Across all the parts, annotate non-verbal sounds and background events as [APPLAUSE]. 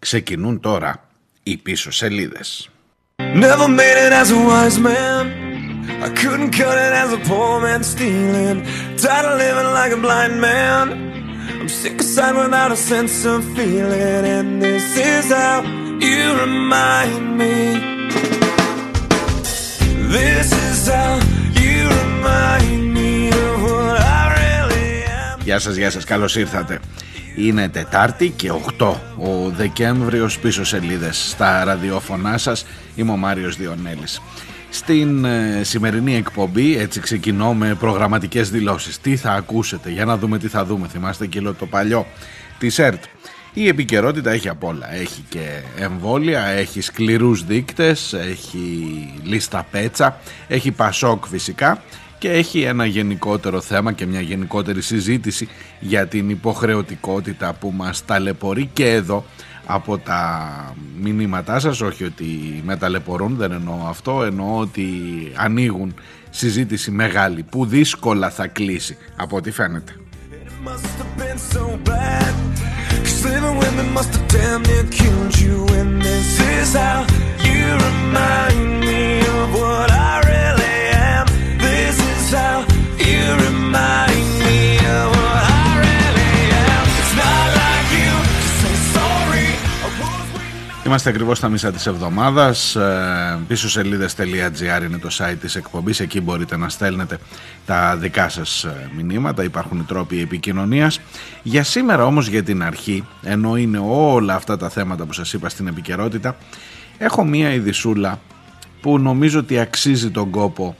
Ξεκινούν τώρα οι πίσω σελίδες. Never made it as a wise man. I couldn't cut it as a poor man stealing. Tired of living like a blind man. I'm sick aside without a sense of feeling. And this is how you remind me. This is how you remind me of what I really am. Γεια σας, γεια σας, καλώς ήρθατε. Είναι Τετάρτη και 8 ο Δεκέμβριος πίσω σελίδες στα ραδιόφωνά σας. Είμαι ο Μάριος Διονέλης. Στην ε, σημερινή εκπομπή έτσι ξεκινώ με προγραμματικές δηλώσεις. Τι θα ακούσετε, για να δούμε τι θα δούμε. Θυμάστε και το παλιό της ΕΡΤ. Η επικαιρότητα έχει απ' όλα. Έχει και εμβόλια, έχει σκληρούς δείκτες, έχει λίστα πέτσα, έχει πασόκ φυσικά και έχει ένα γενικότερο θέμα και μια γενικότερη συζήτηση για την υποχρεωτικότητα που μας ταλαιπωρεί και εδώ από τα μηνύματά σας, όχι ότι με ταλαιπωρούν, δεν εννοώ αυτό, εννοώ ότι ανοίγουν συζήτηση μεγάλη που δύσκολα θα κλείσει από ό,τι φαίνεται. It Είμαστε ακριβώς στα μισά της εβδομάδας. Ε, πίσω σελίδες.gr είναι το site της εκπομπής. Εκεί μπορείτε να στέλνετε τα δικά σας ε, μηνύματα. Υπάρχουν οι τρόποι επικοινωνίας. Για σήμερα όμως για την αρχή ενώ είναι όλα αυτά τα θέματα που σας είπα στην επικαιρότητα έχω μία ειδισούλα που νομίζω ότι αξίζει τον κόπο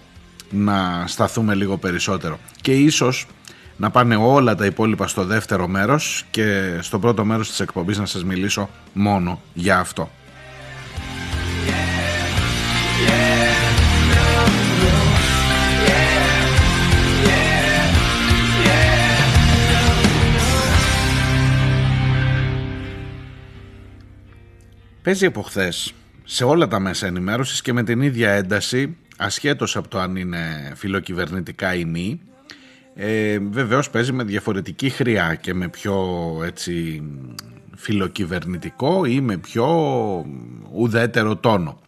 να σταθούμε λίγο περισσότερο και ίσως να πάνε όλα τα υπόλοιπα στο δεύτερο μέρος και στο πρώτο μέρος της εκπομπής να σας μιλήσω μόνο για αυτό. Παίζει από χθες σε όλα τα μέσα ενημέρωσης και με την ίδια ένταση ασχέτως από το αν είναι φιλοκυβερνητικά ή μη ε, βεβαίως παίζει με διαφορετική χρειά και με πιο έτσι φιλοκυβερνητικό ή με πιο ουδέτερο τόνο.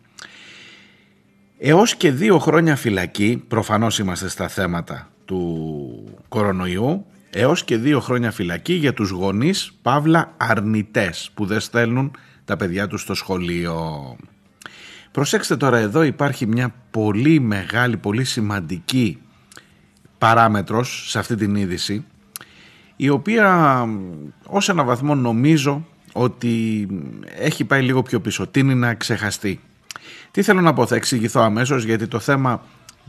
Έως και δύο χρόνια φυλακή, προφανώς είμαστε στα θέματα του κορονοϊού, έως και δύο χρόνια φυλακή για τους γονείς παύλα αρνητές που δεν στέλνουν τα παιδιά τους στο σχολείο. Προσέξτε τώρα εδώ υπάρχει μια πολύ μεγάλη, πολύ σημαντική παράμετρος σε αυτή την είδηση η οποία ως ένα βαθμό νομίζω ότι έχει πάει λίγο πιο πίσω, τίνει να ξεχαστεί. Τι θέλω να πω, θα εξηγηθώ αμέσως γιατί το θέμα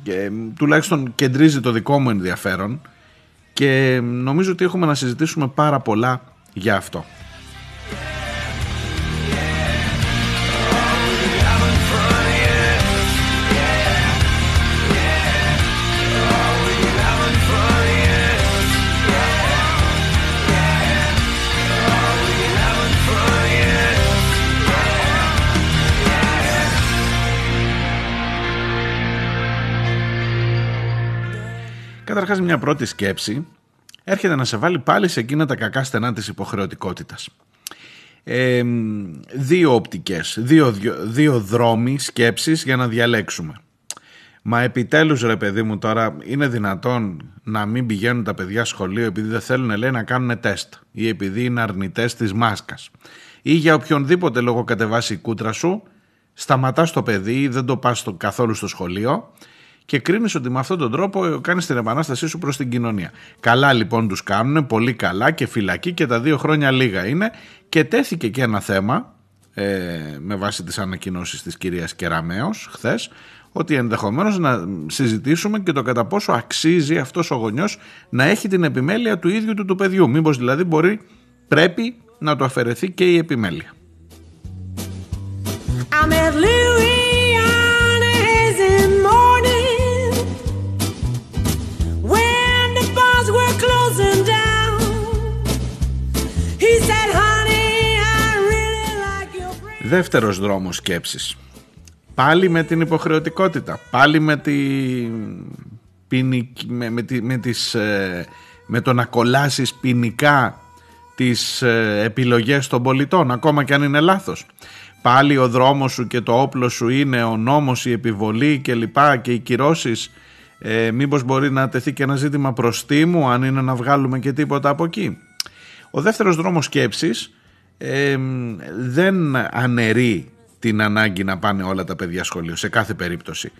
ε, τουλάχιστον κεντρίζει το δικό μου ενδιαφέρον και νομίζω ότι έχουμε να συζητήσουμε πάρα πολλά για αυτό. Καταρχάς μια πρώτη σκέψη έρχεται να σε βάλει πάλι σε εκείνα τα κακά στενά της υποχρεωτικότητας. Ε, δύο οπτικές, δύο, δύο, δύο δρόμοι σκέψεις για να διαλέξουμε. Μα επιτέλους ρε παιδί μου τώρα είναι δυνατόν να μην πηγαίνουν τα παιδιά σχολείο επειδή δεν θέλουν λέει να κάνουν τεστ ή επειδή είναι αρνητές της μάσκας ή για οποιονδήποτε λόγο κατεβάσει η κούτρα σου σταματάς το παιδί ή δεν το πας καθόλου στο σχολείο και κρίνεις ότι με αυτόν τον τρόπο κάνεις την επανάστασή σου προς την κοινωνία. Καλά λοιπόν τους κάνουν, πολύ καλά και φυλακή και τα δύο χρόνια λίγα είναι. Και τέθηκε και ένα θέμα ε, με βάση τις ανακοινώσεις της κυρίας Κεραμέως χθες ότι ενδεχομένως να συζητήσουμε και το κατά πόσο αξίζει αυτός ο γονιός να έχει την επιμέλεια του ίδιου του του παιδιού. Μήπως δηλαδή μπορεί, πρέπει να του αφαιρεθεί και η επιμέλεια. I met Louis Δεύτερος δρόμος σκέψης. Πάλι με την υποχρεωτικότητα. Πάλι με, τη... ποινικ- με, με, τη- με τις, ε, με το να κολλάσεις ποινικά τις ε, επιλογές των πολιτών ακόμα και αν είναι λάθος. Πάλι ο δρόμος σου και το όπλο σου είναι ο νόμος, η επιβολή και λοιπά και οι κυρώσεις ε, μήπως μπορεί να τεθεί και ένα ζήτημα προστίμου αν είναι να βγάλουμε και τίποτα από εκεί. Ο δεύτερος δρόμος σκέψης ε, δεν αναιρεί την ανάγκη να πάνε όλα τα παιδιά σχολείο σε κάθε περίπτωση.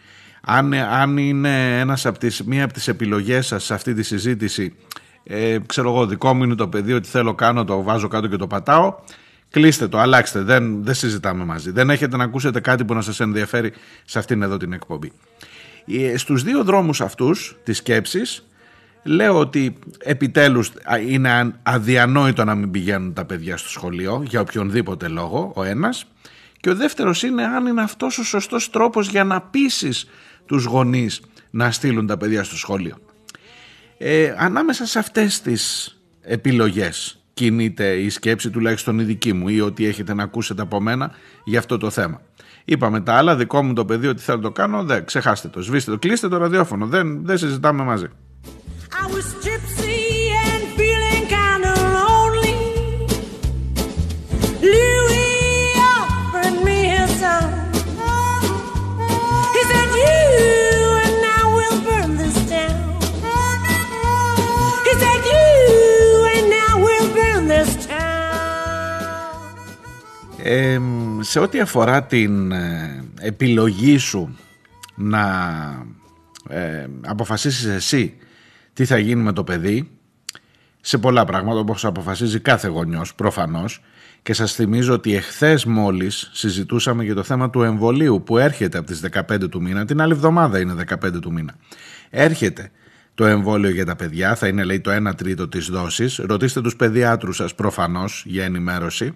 Αν, αν είναι ένας από τις, μία από τις επιλογές σας σε αυτή τη συζήτηση ε, ξέρω εγώ δικό μου είναι το παιδί ότι θέλω κάνω το βάζω κάτω και το πατάω κλείστε το, αλλάξτε, δεν, δεν συζητάμε μαζί δεν έχετε να ακούσετε κάτι που να σας ενδιαφέρει σε αυτήν εδώ την εκπομπή ε, στους δύο δρόμους αυτούς της σκέψης λέω ότι επιτέλους είναι αδιανόητο να μην πηγαίνουν τα παιδιά στο σχολείο για οποιονδήποτε λόγο ο ένας και ο δεύτερος είναι αν είναι αυτός ο σωστός τρόπος για να πείσεις τους γονείς να στείλουν τα παιδιά στο σχολείο. Ε, ανάμεσα σε αυτές τις επιλογές κινείται η σκέψη τουλάχιστον η δική μου ή ότι έχετε να ακούσετε από μένα για αυτό το θέμα. Είπαμε τα άλλα, δικό μου το παιδί ότι θέλω να το κάνω, δεν, ξεχάστε το, σβήστε το, κλείστε το ραδιόφωνο, δεν, δεν συζητάμε μαζί σε ό,τι αφορά την ε, επιλογή σου να ε, αποφασίσεις εσύ τι θα γίνει με το παιδί σε πολλά πράγματα όπως αποφασίζει κάθε γονιός προφανώς και σας θυμίζω ότι εχθές μόλις συζητούσαμε για το θέμα του εμβολίου που έρχεται από τις 15 του μήνα, την άλλη εβδομάδα είναι 15 του μήνα. Έρχεται το εμβόλιο για τα παιδιά, θα είναι λέει το 1 τρίτο της δόσης, ρωτήστε τους παιδιάτρους σας προφανώς για ενημέρωση.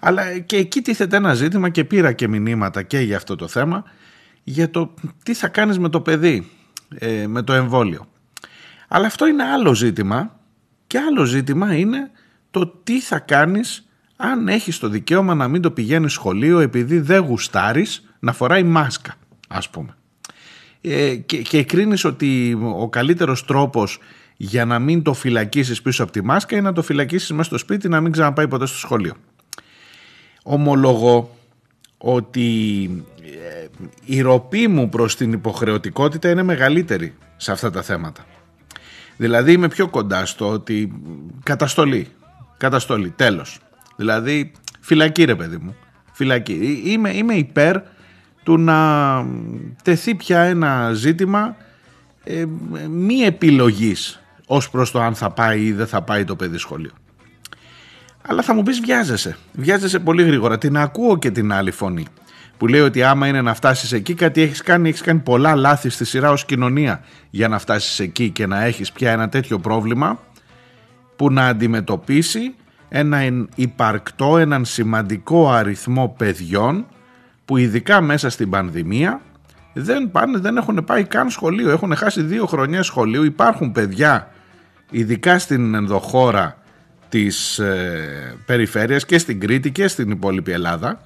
Αλλά και εκεί τίθεται ένα ζήτημα και πήρα και μηνύματα και για αυτό το θέμα για το τι θα κάνεις με το παιδί, ε, με το εμβόλιο. Αλλά αυτό είναι άλλο ζήτημα και άλλο ζήτημα είναι το τι θα κάνεις αν έχεις το δικαίωμα να μην το πηγαίνεις σχολείο επειδή δεν γουστάρεις να φοράει μάσκα ας πούμε. Ε, και, και κρίνεις ότι ο καλύτερος τρόπος για να μην το φυλακίσεις πίσω από τη μάσκα είναι να το φυλακίσεις μέσα στο σπίτι να μην ξαναπάει ποτέ στο σχολείο. Ομολογώ ότι ε, η ροπή μου προς την υποχρεωτικότητα είναι μεγαλύτερη σε αυτά τα θέματα. Δηλαδή είμαι πιο κοντά στο ότι καταστολή, καταστολή, τέλος. Δηλαδή φυλακή ρε παιδί μου, φυλακή. Είμαι, είμαι υπέρ του να τεθεί πια ένα ζήτημα ε, μη επιλογής ως προς το αν θα πάει ή δεν θα πάει το παιδί σχολείο. Αλλά θα μου πεις βιάζεσαι, βιάζεσαι πολύ γρήγορα, την ακούω και την άλλη φωνή που λέει ότι άμα είναι να φτάσεις εκεί κάτι έχεις κάνει, έχεις κάνει πολλά λάθη στη σειρά ως κοινωνία. Για να φτάσεις εκεί και να έχεις πια ένα τέτοιο πρόβλημα που να αντιμετωπίσει ένα υπαρκτό, έναν σημαντικό αριθμό παιδιών που ειδικά μέσα στην πανδημία δεν, πάνε, δεν έχουν πάει καν σχολείο, έχουν χάσει δύο χρονιές σχολείου, υπάρχουν παιδιά ειδικά στην ενδοχώρα της ε, περιφέρειας και στην Κρήτη και στην υπόλοιπη Ελλάδα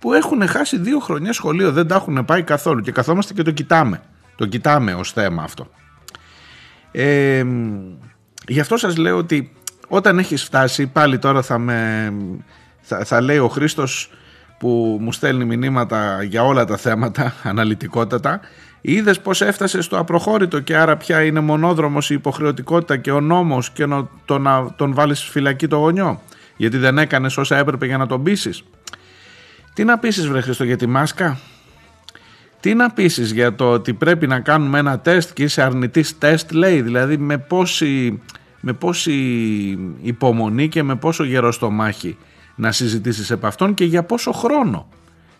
που έχουν χάσει δύο χρονιές σχολείο, δεν τα έχουν πάει καθόλου και καθόμαστε και το κοιτάμε. Το κοιτάμε ως θέμα αυτό. Ε, γι' αυτό σας λέω ότι όταν έχεις φτάσει, πάλι τώρα θα, με, θα, θα λέει ο Χρήστος που μου στέλνει μηνύματα για όλα τα θέματα, [LAUGHS] αναλυτικότατα, είδες πώς έφτασες στο απροχώρητο και άρα πια είναι μονόδρομος η υποχρεωτικότητα και ο νόμος και το να τον βάλεις φυλακή το γονιό, γιατί δεν έκανες όσα έπρεπε για να τον πείσεις; Τι να πείσεις βρε Χριστό για τη μάσκα; Τι να πείσεις για το ότι πρέπει να κάνουμε ένα τεστ και είσαι αρνητής τεστ λέει; Δηλαδή με πόση, με πόση υπομονή και με πόσο γερό στο μάχη να συζητήσεις επ' αυτόν και για πόσο χρόνο;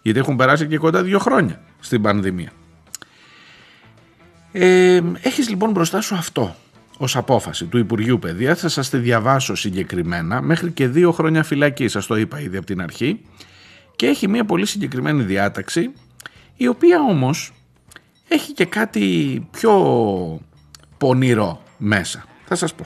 Γιατί έχουν περάσει και κοντά δύο χρόνια στην πανδημία. Ε, έχεις λοιπόν μπροστά σου αυτό ως απόφαση του Υπουργείου Παιδείας. Θα σας τη διαβάσω συγκεκριμένα μέχρι και δύο χρόνια φυλακή. Σας το είπα ήδη από την αρχή και έχει μια πολύ συγκεκριμένη διάταξη η οποία όμως έχει και κάτι πιο πονηρό μέσα. Θα σας πω.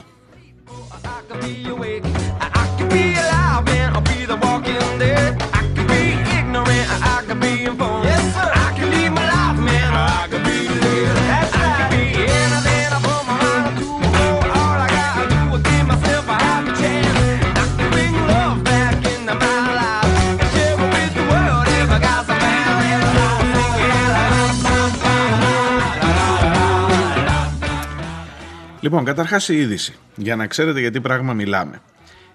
Λοιπόν, καταρχάς η είδηση, για να ξέρετε γιατί πράγμα μιλάμε.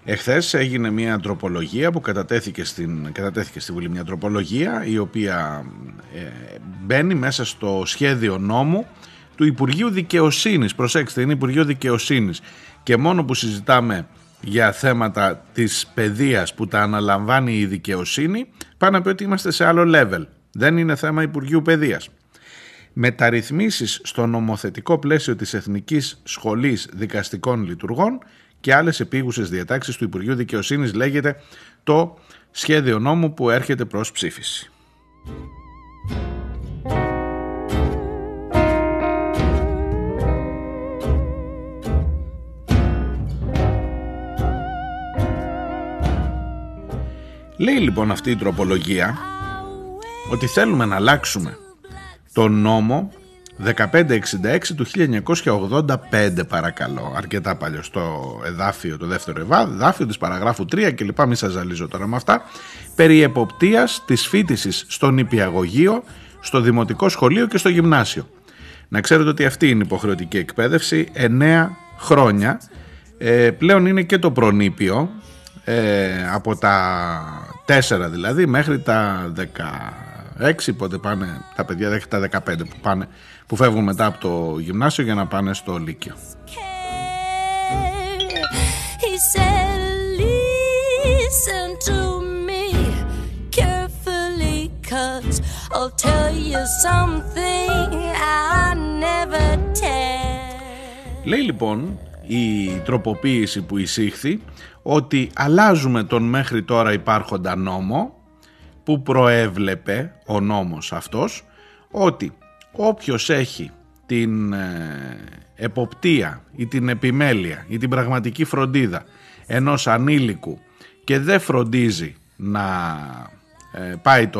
Εχθές έγινε μια τροπολογία που κατατέθηκε, στην, κατατέθηκε στη Βουλή, μια τροπολογία η οποία ε, μπαίνει μέσα στο σχέδιο νόμου του Υπουργείου Δικαιοσύνης. Προσέξτε, είναι Υπουργείο Δικαιοσύνης και μόνο που συζητάμε για θέματα της παιδείας που τα αναλαμβάνει η δικαιοσύνη, πάνε να πει ότι είμαστε σε άλλο level. Δεν είναι θέμα Υπουργείου Παιδείας. Μεταρρυθμίσεις στο νομοθετικό πλαίσιο της Εθνικής Σχολής Δικαστικών Λειτουργών και άλλες επίγουσες διατάξεις του Υπουργείου Δικαιοσύνης λέγεται το σχέδιο νόμου που έρχεται προς ψήφιση. Λέει λοιπόν αυτή η τροπολογία ότι θέλουμε να αλλάξουμε τον νόμο 1566 του 1985 παρακαλώ. Αρκετά παλιό στο εδάφιο το δεύτερο εδάφιο της παραγράφου 3 και λοιπά μη σας ζαλίζω τώρα με αυτά. Περί εποπτείας της φίτησης στο νηπιαγωγείο στο δημοτικό σχολείο και στο γυμνάσιο. Να ξέρετε ότι αυτή είναι η υποχρεωτική εκπαίδευση 9 χρόνια. Ε, πλέον είναι και το προνήπιο ε, από τα 4 δηλαδή μέχρι τα 16 πότε πάνε τα παιδιά μέχρι τα 15 που, πάνε, που φεύγουν μετά από το γυμνάσιο για να πάνε στο Λύκειο. He said, Listen to me carefully, cause I'll tell you something I never tell. Λέει λοιπόν η τροποποίηση που εισήχθη ότι αλλάζουμε τον μέχρι τώρα υπάρχοντα νόμο που προέβλεπε ο νόμος αυτός ότι όποιος έχει την ε, εποπτεία ή την επιμέλεια ή την πραγματική φροντίδα ενός ανήλικου και δεν φροντίζει να ε, πάει το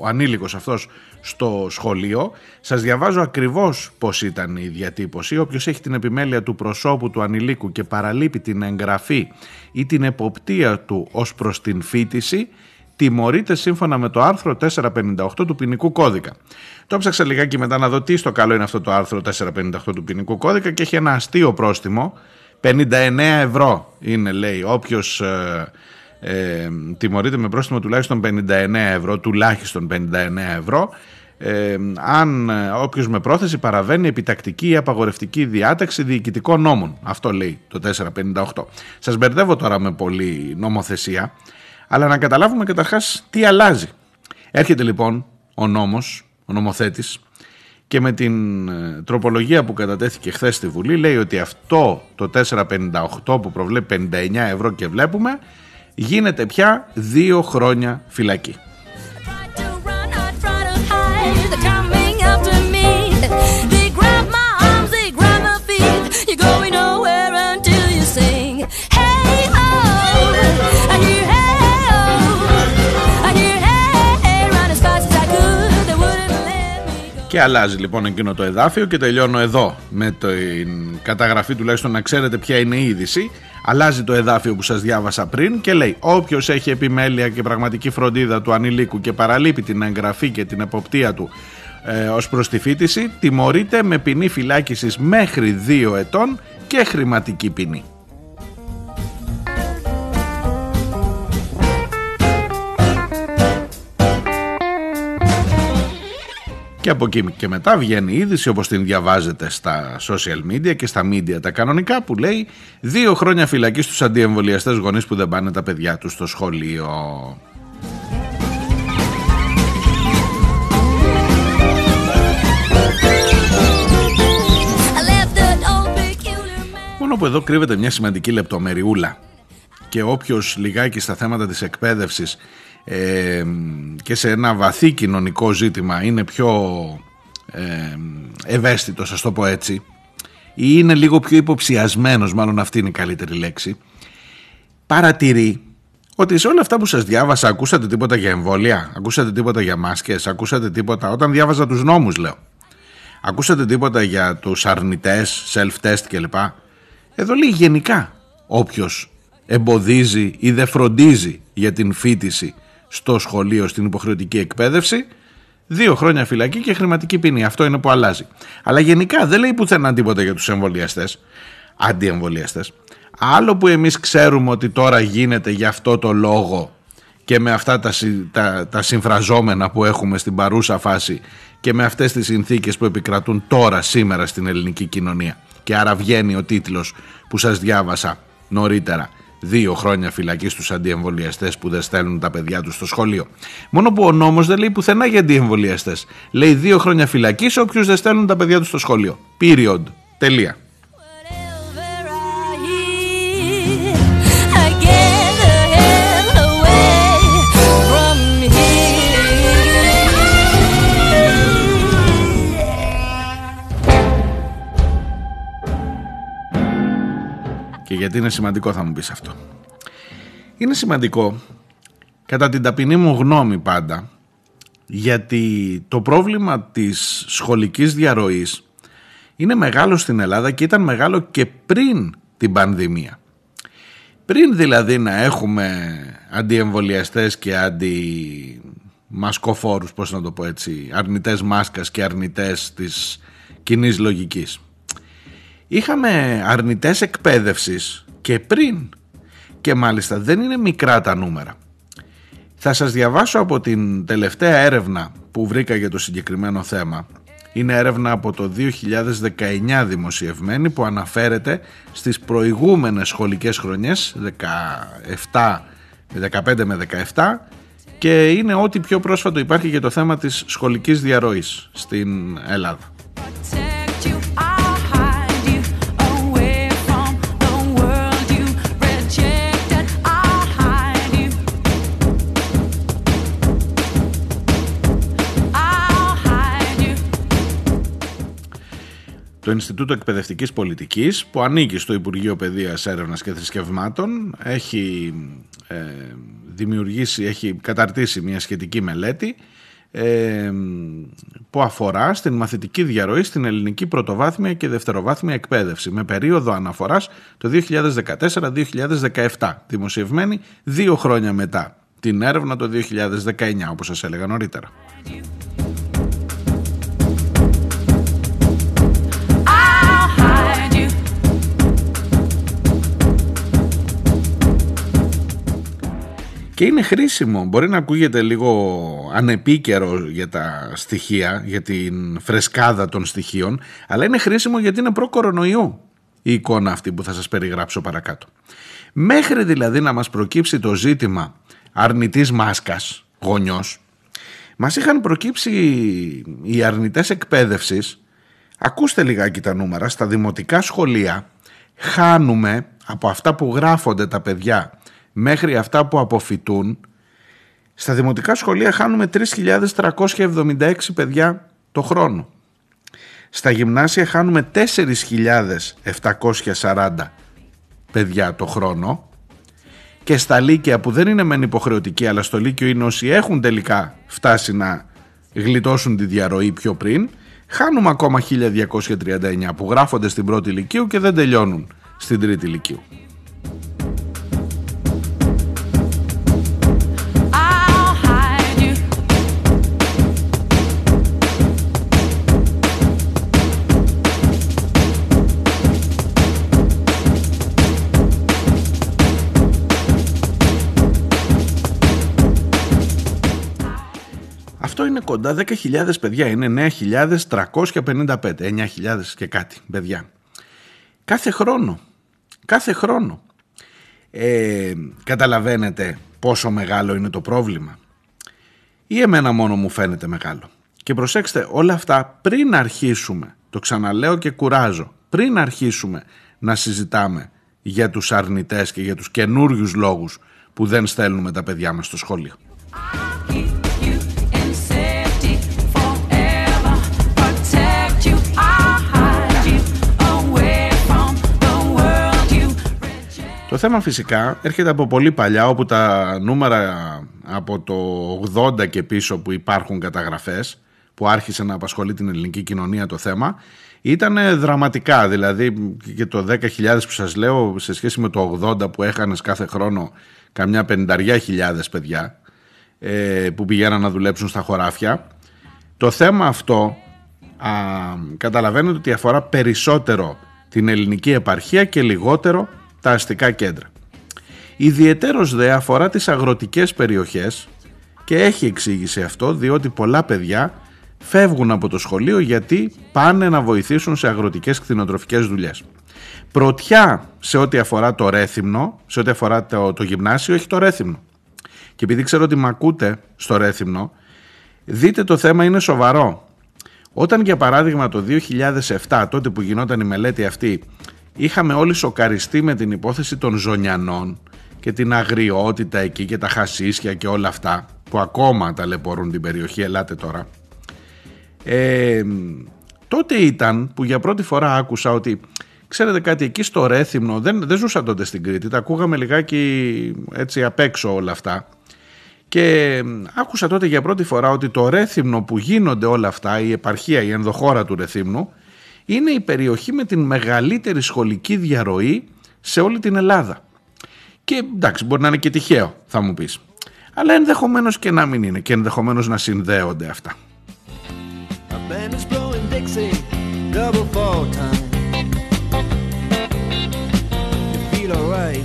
ο ανήλικος αυτός στο σχολείο. Σας διαβάζω ακριβώς πώς ήταν η διατύπωση. Όποιος έχει την επιμέλεια του προσώπου του ανηλίκου και παραλείπει την εγγραφή ή την εποπτεία του ως προς την φίτηση, τιμωρείται σύμφωνα με το άρθρο 458 του ποινικού κώδικα. Το ψάξα λιγάκι μετά να δω τι στο καλό είναι αυτό το άρθρο 458 του ποινικού κώδικα και έχει ένα αστείο πρόστιμο, 59 ευρώ είναι λέει όποιος... Ε, ε, τιμωρείται με πρόστιμο τουλάχιστον 59 ευρώ, τουλάχιστον 59 ευρώ, ε, αν ε, όποιος με πρόθεση παραβαίνει επιτακτική ή απαγορευτική διάταξη διοικητικών νόμων. Αυτό λέει το 458. Σας μπερδεύω τώρα με πολλή νομοθεσία, αλλά να καταλάβουμε καταρχάς τι αλλάζει. Έρχεται λοιπόν ο νόμος, ο νομοθέτης, και με την ε, τροπολογία που κατατέθηκε χθες στη Βουλή λέει ότι αυτό το 458 που προβλέπει 59 ευρώ και βλέπουμε γίνεται πια δύο χρόνια φυλακή. Και αλλάζει λοιπόν εκείνο το εδάφιο και τελειώνω εδώ με την καταγραφή τουλάχιστον να ξέρετε ποια είναι η είδηση. Αλλάζει το εδάφιο που σας διάβασα πριν και λέει όποιος έχει επιμέλεια και πραγματική φροντίδα του ανηλίκου και παραλείπει την εγγραφή και την εποπτεία του ε, ως προς τη φίτηση τιμωρείται με ποινή φυλάκισης μέχρι δύο ετών και χρηματική ποινή. Και από εκεί και μετά βγαίνει η είδηση όπως την διαβάζετε στα social media και στα media τα κανονικά που λέει δύο χρόνια φυλακή στους αντιεμβολιαστές γονείς που δεν πάνε τα παιδιά τους στο σχολείο. I left that old peculiar man. Μόνο που εδώ κρύβεται μια σημαντική λεπτομεριούλα και όποιος λιγάκι στα θέματα της εκπαίδευσης ε, και σε ένα βαθύ κοινωνικό ζήτημα είναι πιο ε, ευαίσθητος, ας το πω έτσι, ή είναι λίγο πιο υποψιασμένος, μάλλον αυτή είναι η καλύτερη λέξη, παρατηρεί ότι σε όλα αυτά που σας διάβασα ακούσατε τίποτα για εμβόλια, ακούσατε τίποτα για μάσκες, ακούσατε τίποτα, όταν διάβαζα τους νόμους λέω, ακούσατε τίποτα για τους αρνητές, self-test κλπ. Εδώ λέει γενικά όποιος εμποδίζει ή δεν φροντίζει για την φίτηση στο σχολείο, στην υποχρεωτική εκπαίδευση, Δύο χρόνια φυλακή και χρηματική ποινή. Αυτό είναι που αλλάζει. Αλλά γενικά δεν λέει πουθενά τίποτα για τους εμβολιαστές, αντιεμβολιαστές. Άλλο που εμείς ξέρουμε ότι τώρα γίνεται για αυτό το λόγο και με αυτά τα, συ- τα, τα συμφραζόμενα που έχουμε στην παρούσα φάση και με αυτές τις συνθήκες που επικρατούν τώρα σήμερα στην ελληνική κοινωνία. Και άρα βγαίνει ο τίτλος που σας διάβασα νωρίτερα. Δύο χρόνια φυλακής στους αντιεμβολιαστές που δεν στέλνουν τα παιδιά τους στο σχολείο. Μόνο που ο νόμος δεν λέει πουθενά για αντιεμβολιαστές. Λέει δύο χρόνια φυλακής σε όποιους δεν στέλνουν τα παιδιά τους στο σχολείο. Period. Τελεία. Γιατί είναι σημαντικό θα μου πεις αυτό. Είναι σημαντικό, κατά την ταπεινή μου γνώμη πάντα, γιατί το πρόβλημα της σχολικής διαρροής είναι μεγάλο στην Ελλάδα και ήταν μεγάλο και πριν την πανδημία. Πριν δηλαδή να έχουμε αντιεμβολιαστές και αντιμασκοφόρους, πώς να το πω έτσι, αρνητές μάσκας και αρνητές της κοινής λογικής. Είχαμε αρνητές εκπαίδευσης και πριν και μάλιστα δεν είναι μικρά τα νούμερα. Θα σας διαβάσω από την τελευταία έρευνα που βρήκα για το συγκεκριμένο θέμα. Είναι έρευνα από το 2019 δημοσιευμένη που αναφέρεται στις προηγούμενες σχολικές χρονιές 17, 15 με 17 και είναι ό,τι πιο πρόσφατο υπάρχει για το θέμα της σχολικής διαρροής στην Ελλάδα. Το Ινστιτούτο Εκπαιδευτικής Πολιτικής που ανήκει στο Υπουργείο Παιδείας Έρευνας και Θρησκευμάτων έχει ε, δημιουργήσει, έχει καταρτήσει μια σχετική μελέτη ε, που αφορά στην μαθητική διαρροή στην ελληνική πρωτοβάθμια και δευτεροβάθμια εκπαίδευση με περίοδο αναφοράς το 2014-2017 δημοσιευμένη δύο χρόνια μετά την έρευνα το 2019 όπως σας έλεγα νωρίτερα. Και είναι χρήσιμο, μπορεί να ακούγεται λίγο ανεπίκαιρο για τα στοιχεία, για την φρεσκάδα των στοιχείων, αλλά είναι χρήσιμο γιατί είναι προ-κορονοϊού η εικόνα αυτή που θα σας περιγράψω παρακάτω. Μέχρι δηλαδή να μας προκύψει το ζήτημα αρνητής μάσκας, γονιός, μας είχαν προκύψει οι αρνητές εκπαίδευσης, ακούστε λιγάκι τα νούμερα, στα δημοτικά σχολεία χάνουμε από αυτά που γράφονται τα παιδιά μέχρι αυτά που αποφυτούν, στα δημοτικά σχολεία χάνουμε 3.376 παιδιά το χρόνο. Στα γυμνάσια χάνουμε 4.740 παιδιά το χρόνο και στα λύκεια που δεν είναι μεν υποχρεωτική αλλά στο λύκειο είναι όσοι έχουν τελικά φτάσει να γλιτώσουν τη διαρροή πιο πριν χάνουμε ακόμα 1239 που γράφονται στην πρώτη λυκείου και δεν τελειώνουν στην τρίτη λυκείου. Κοντά 10.000 παιδιά, είναι 9.355, 9.000 και κάτι παιδιά. Κάθε χρόνο, κάθε χρόνο. Ε, καταλαβαίνετε πόσο μεγάλο είναι το πρόβλημα. Ή εμένα μόνο μου φαίνεται μεγάλο. Και προσέξτε όλα αυτά πριν αρχίσουμε, το ξαναλέω και κουράζω, πριν αρχίσουμε να συζητάμε για τους αρνητές και για τους καινούριους λόγους που δεν στέλνουμε τα παιδιά μας στο σχολείο. Το θέμα φυσικά έρχεται από πολύ παλιά όπου τα νούμερα από το 80 και πίσω που υπάρχουν καταγραφές που άρχισε να απασχολεί την ελληνική κοινωνία το θέμα ήταν δραματικά. Δηλαδή και το 10.000 που σας λέω σε σχέση με το 80 που έχανες κάθε χρόνο καμιά πενταριά χιλιάδες παιδιά ε, που πηγαίναν να δουλέψουν στα χωράφια. Το θέμα αυτό α, καταλαβαίνετε ότι αφορά περισσότερο την ελληνική επαρχία και λιγότερο τα αστικά κέντρα. Ιδιαιτέρως δε αφορά τις αγροτικές περιοχές και έχει εξήγηση αυτό διότι πολλά παιδιά φεύγουν από το σχολείο γιατί πάνε να βοηθήσουν σε αγροτικές κτηνοτροφικές δουλειές. Πρωτιά σε ό,τι αφορά το Ρέθυμνο, σε ό,τι αφορά το, το γυμνάσιο, έχει το Ρέθυμνο. Και επειδή ξέρω ότι με ακούτε στο Ρέθυμνο, δείτε το θέμα είναι σοβαρό. Όταν για παράδειγμα το 2007, τότε που γινόταν η μελέτη αυτή, είχαμε όλοι σοκαριστεί με την υπόθεση των ζωνιανών και την αγριότητα εκεί και τα χασίσια και όλα αυτά που ακόμα ταλαιπωρούν την περιοχή, ελάτε τώρα. Ε, τότε ήταν που για πρώτη φορά άκουσα ότι ξέρετε κάτι εκεί στο Ρέθυμνο, δεν, δεν ζούσα τότε στην Κρήτη, τα ακούγαμε λιγάκι έτσι απ' έξω όλα αυτά. Και άκουσα τότε για πρώτη φορά ότι το Ρέθυμνο που γίνονται όλα αυτά, η επαρχία, η ενδοχώρα του Ρεθύμνου είναι η περιοχή με την μεγαλύτερη σχολική διαρροή σε όλη την Ελλάδα. Και εντάξει μπορεί να είναι και τυχαίο θα μου πεις. Αλλά ενδεχομένως και να μην είναι και ενδεχομένως να συνδέονται αυτά. A band is blowing Dixie, double fall time. You feel alright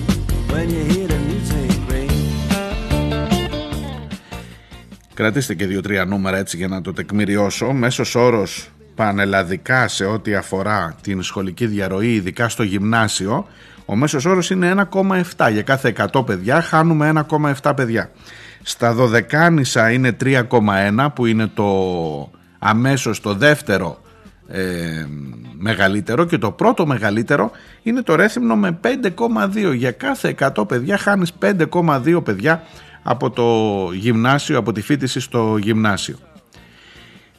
when you hear the music ring. Κρατήστε και δύο-τρία νούμερα έτσι για να το τεκμηριώσω. Μέσος όρος πανελλαδικά σε ό,τι αφορά την σχολική διαρροή, ειδικά στο γυμνάσιο, ο μέσος όρος είναι 1,7. Για κάθε 100 παιδιά χάνουμε 1,7 παιδιά. Στα δωδεκάνησα είναι 3,1 που είναι το αμέσως το δεύτερο ε, μεγαλύτερο και το πρώτο μεγαλύτερο είναι το Ρέθυμνο με 5,2. Για κάθε 100 παιδιά χάνεις 5,2 παιδιά από το γυμνάσιο, από τη φίτηση στο γυμνάσιο.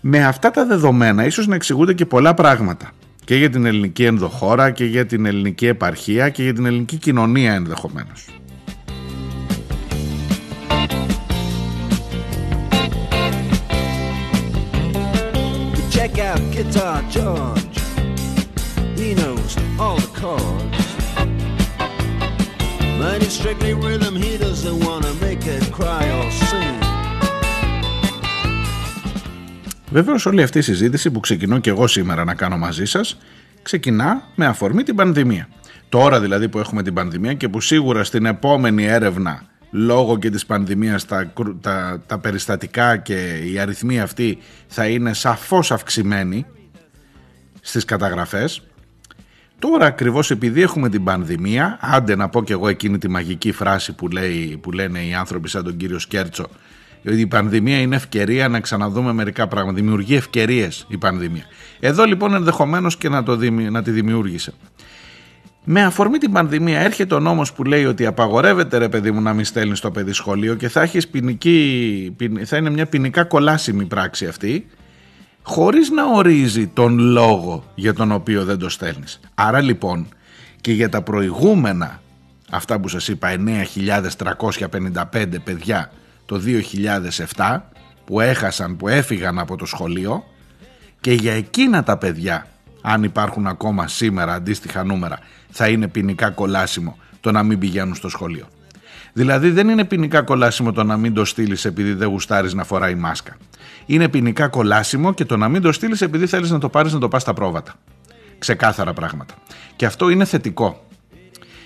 Με αυτά τα δεδομένα ίσως να εξηγούνται και πολλά πράγματα και για την ελληνική ενδοχώρα και για την ελληνική επαρχία και για την ελληνική κοινωνία ενδεχομένως. You check out Guitar George. He knows all the chords. But it's strictly rhythm, he doesn't wanna make it cry or sing. Βεβαίως, όλη αυτή η συζήτηση που ξεκινώ και εγώ σήμερα να κάνω μαζί σας, ξεκινά με αφορμή την πανδημία. Τώρα δηλαδή που έχουμε την πανδημία και που σίγουρα στην επόμενη έρευνα λόγω και της πανδημίας τα, κρου- τα, τα περιστατικά και οι αριθμοί αυτοί θα είναι σαφώς αυξημένοι στις καταγραφές. Τώρα ακριβώς επειδή έχουμε την πανδημία, άντε να πω και εγώ εκείνη τη μαγική φράση που, λέει, που λένε οι άνθρωποι σαν τον κύριο Σκέρτσο, ότι η πανδημία είναι ευκαιρία να ξαναδούμε μερικά πράγματα. Δημιουργεί ευκαιρίες η πανδημία. Εδώ λοιπόν ενδεχομένως και να, το, δημι- να τη δημιούργησε. Με αφορμή την πανδημία έρχεται ο νόμος που λέει ότι απαγορεύεται ρε παιδί μου να μην στέλνεις το παιδί σχολείο και θα, έχεις ποινική, ποιν- θα είναι μια ποινικά κολάσιμη πράξη αυτή χωρίς να ορίζει τον λόγο για τον οποίο δεν το στέλνεις. Άρα λοιπόν και για τα προηγούμενα αυτά που σας είπα 9.355 παιδιά το 2007 που έχασαν, που έφυγαν από το σχολείο και για εκείνα τα παιδιά αν υπάρχουν ακόμα σήμερα αντίστοιχα νούμερα θα είναι ποινικά κολάσιμο το να μην πηγαίνουν στο σχολείο. Δηλαδή δεν είναι ποινικά κολάσιμο το να μην το στείλεις επειδή δεν γουστάρεις να φοράει μάσκα. Είναι ποινικά κολάσιμο και το να μην το στείλεις επειδή θέλεις να το πάρεις να το πας στα πρόβατα. Ξεκάθαρα πράγματα. Και αυτό είναι θετικό.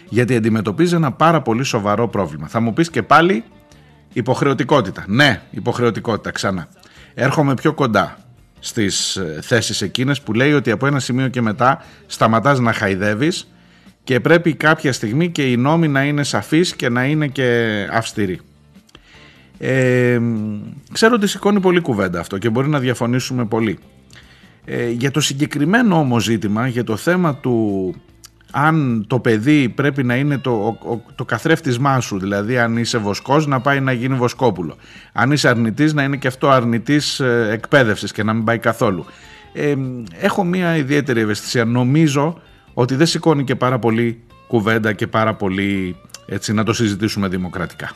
Γιατί αντιμετωπίζει ένα πάρα πολύ σοβαρό πρόβλημα. Θα μου πεις και πάλι υποχρεωτικότητα. Ναι, υποχρεωτικότητα ξανά. Έρχομαι πιο κοντά στις ε, θέσεις εκείνες που λέει ότι από ένα σημείο και μετά σταματάς να χαϊδεύεις και πρέπει κάποια στιγμή και οι νόμοι να είναι σαφείς και να είναι και αυστηροί. Ε, ξέρω ότι σηκώνει πολύ κουβέντα αυτό και μπορεί να διαφωνήσουμε πολύ. Ε, για το συγκεκριμένο όμως ζήτημα, για το θέμα του αν το παιδί πρέπει να είναι το, ο- ο- το καθρέφτισμά σου, δηλαδή αν είσαι βοσκός να πάει να γίνει βοσκόπουλο. Αν είσαι αρνητής να είναι και αυτό αρνητής ε, εκπαίδευσης και να μην πάει καθόλου. Ε, έχω μια ιδιαίτερη ευαισθησία. Νομίζω ότι δεν σηκώνει και πάρα πολύ κουβέντα και πάρα πολύ έτσι να το συζητήσουμε δημοκρατικά.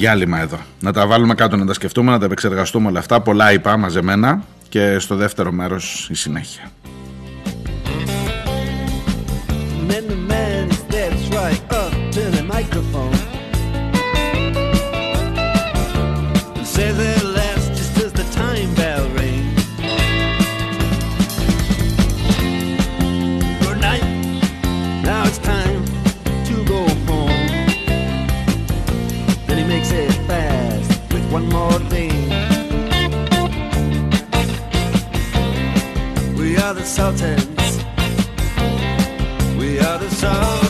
διάλειμμα εδώ. Να τα βάλουμε κάτω, να τα σκεφτούμε, να τα επεξεργαστούμε όλα αυτά. Πολλά είπα μαζεμένα και στο δεύτερο μέρος η συνέχεια. are the Sultans. We are the Sultans.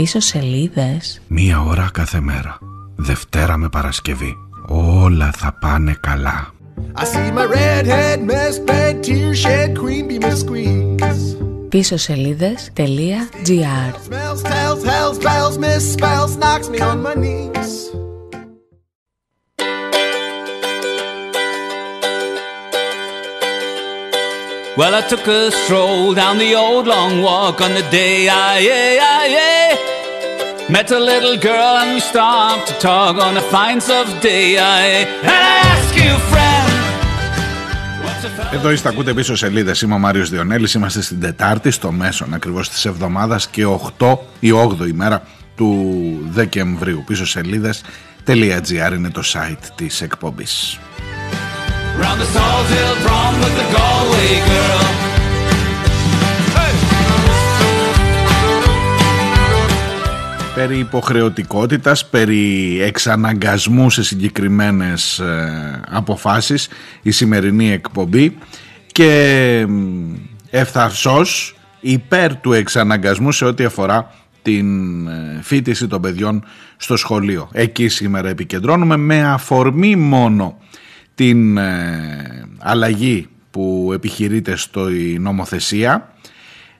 πίσω σελίδες. Μία ώρα κάθε μέρα. Δευτέρα με Παρασκευή. Όλα θα πάνε καλά. Πίσω σελίδες.gr Well, I took met a little girl and we stopped to talk on a fine soft day. I, and I ask you, friend, what's a fella Εδώ είστε, ακούτε πίσω σελίδες. Είμαι ο Μάριος Διονέλης. Είμαστε στην Τετάρτη, στο μέσον ακριβώς της εβδομάδας και 8 η 8η ημέρα του Δεκεμβρίου. Πίσω σελίδε.gr είναι το site της εκπομπής. round the Salt Hill prom with the Galway girl? Περί υποχρεωτικότητας, περί εξαναγκασμού σε συγκεκριμένες ε, αποφάσεις η σημερινή εκπομπή και μ, ευθαρσός υπέρ του εξαναγκασμού σε ό,τι αφορά την ε, φίτηση των παιδιών στο σχολείο. Εκεί σήμερα επικεντρώνουμε με αφορμή μόνο την ε, αλλαγή που επιχειρείται στο η νομοθεσία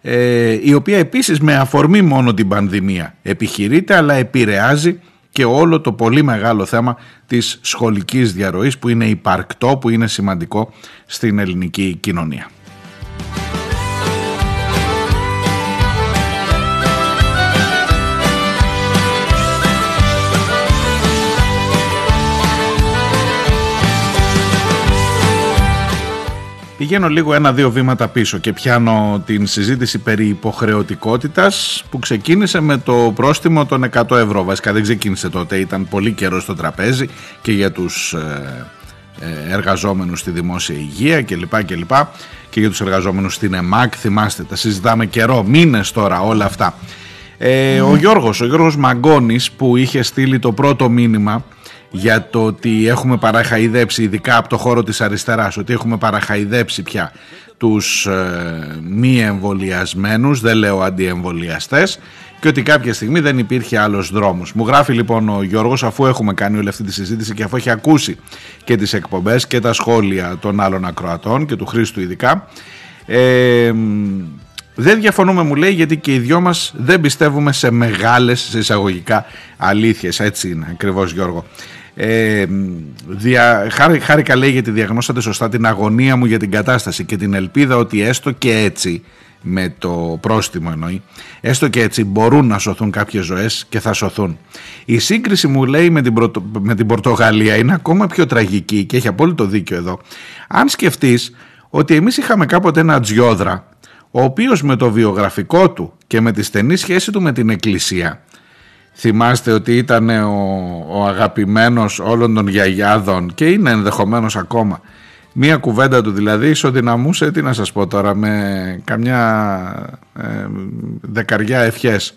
ε, η οποία επίσης με αφορμή μόνο την πανδημία επιχειρείται αλλά επηρεάζει και όλο το πολύ μεγάλο θέμα της σχολικής διαρροής που είναι υπαρκτό, που είναι σημαντικό στην ελληνική κοινωνία. Πηγαίνω λίγο ένα-δύο βήματα πίσω και πιάνω την συζήτηση περί υποχρεωτικότητας που ξεκίνησε με το πρόστιμο των 100 ευρώ. Βασικά δεν ξεκίνησε τότε, ήταν πολύ καιρό στο τραπέζι και για τους ε, ε, εργαζόμενους στη δημόσια υγεία κλπ. κλπ. Και για τους εργαζόμενους στην ΕΜΑΚ, θυμάστε, τα συζητάμε καιρό, μήνες τώρα όλα αυτά. Ε, Ο Γιώργος, ο Γιώργος Μαγκώνης που είχε στείλει το πρώτο μήνυμα για το ότι έχουμε παραχαϊδέψει ειδικά από το χώρο της αριστεράς ότι έχουμε παραχαϊδέψει πια τους ε, μη εμβολιασμένους δεν λέω αντιεμβολιαστές και ότι κάποια στιγμή δεν υπήρχε άλλος δρόμος. Μου γράφει λοιπόν ο Γιώργος αφού έχουμε κάνει όλη αυτή τη συζήτηση και αφού έχει ακούσει και τις εκπομπές και τα σχόλια των άλλων ακροατών και του Χρήστου ειδικά ε, δεν διαφωνούμε μου λέει γιατί και οι δυο μας δεν πιστεύουμε σε μεγάλες σε εισαγωγικά αλήθειες έτσι είναι ακριβώς Γιώργο ε, δια, χάρη, χάρηκα λέει γιατί διαγνώσατε σωστά την αγωνία μου για την κατάσταση και την ελπίδα ότι έστω και έτσι με το πρόστιμο εννοεί έστω και έτσι μπορούν να σωθούν κάποιες ζωές και θα σωθούν. Η σύγκριση μου λέει με την, Πρωτο- με την Πορτογαλία είναι ακόμα πιο τραγική και έχει απόλυτο δίκιο εδώ. Αν σκεφτείς ότι εμείς είχαμε κάποτε ένα τζιόδρα ο οποίος με το βιογραφικό του και με τη στενή σχέση του με την εκκλησία θυμάστε ότι ήταν ο, ο αγαπημένος όλων των γιαγιάδων και είναι ενδεχομένως ακόμα. Μία κουβέντα του δηλαδή ισοδυναμούσε τι να σας πω τώρα με καμιά ε, δεκαριά ευχές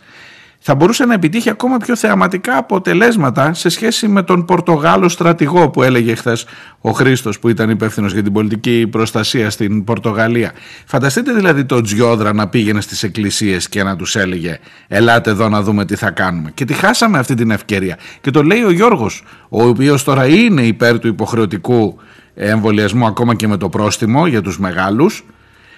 θα μπορούσε να επιτύχει ακόμα πιο θεαματικά αποτελέσματα σε σχέση με τον Πορτογάλο στρατηγό που έλεγε χθες ο Χρήστος που ήταν υπεύθυνος για την πολιτική προστασία στην Πορτογαλία. Φανταστείτε δηλαδή τον Τζιόδρα να πήγαινε στις εκκλησίες και να τους έλεγε Ελάτε εδώ να δούμε τι θα κάνουμε. Και τη χάσαμε αυτή την ευκαιρία. Και το λέει ο Γιώργος, ο οποίος τώρα είναι υπέρ του υποχρεωτικού εμβολιασμού ακόμα και με το πρόστιμο για τους μεγάλους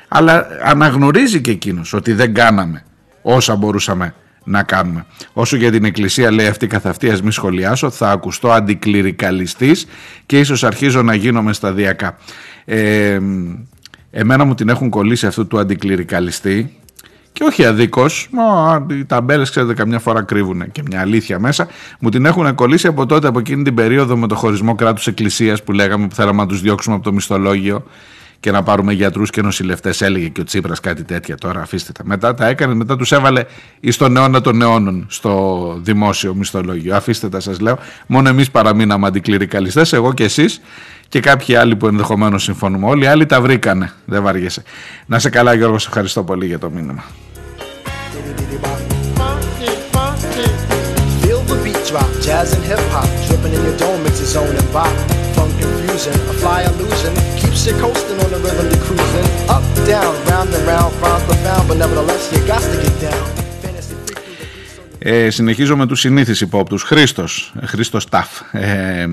αλλά αναγνωρίζει και εκείνος ότι δεν κάναμε όσα μπορούσαμε να κάνουμε. Όσο για την εκκλησία λέει αυτή καθ' αυτή ας μη σχολιάσω θα ακουστώ αντικληρικαλιστής και ίσως αρχίζω να γίνομαι σταδιακά. Ε, εμένα μου την έχουν κολλήσει αυτού του αντικληρικαλιστή και όχι αδίκως, μα, οι ταμπέλες ξέρετε καμιά φορά κρύβουν και μια αλήθεια μέσα, μου την έχουν κολλήσει από τότε από εκείνη την περίοδο με το χωρισμό κράτους εκκλησίας που λέγαμε που θέλαμε να τους διώξουμε από το μισθολόγιο και να πάρουμε γιατρούς και νοσηλευτές. Έλεγε και ο Τσίπρας κάτι τέτοια τώρα αφήστε τα. Μετά τα έκανε μετά τους έβαλε εις τον αιώνα των αιώνων στο δημόσιο μισθολόγιο. Αφήστε τα σας λέω. Μόνο εμείς παραμείναμε αντικληρικαλιστές εγώ και εσείς και κάποιοι άλλοι που ενδεχομένως συμφωνούμε. Όλοι οι άλλοι τα βρήκανε. Δεν βαριέσαι. Να σε καλά Γιώργο σε ευχαριστώ πολύ για το μήνυμα. Feel the beat drop, jazz and hip hop, dripping in your dome makes a zone and bop. Funk confusion, a fly illusion, keeps you coasting on the rhythm you cruising. Up, down, round and round, rhymes profound, but nevertheless you got to get down. Fantasy freak through the beat, so Ε, συνεχίζω με τους συνήθεις υπόπτους. Χρήστος, ε, Χρήστος Ταφ. Ε,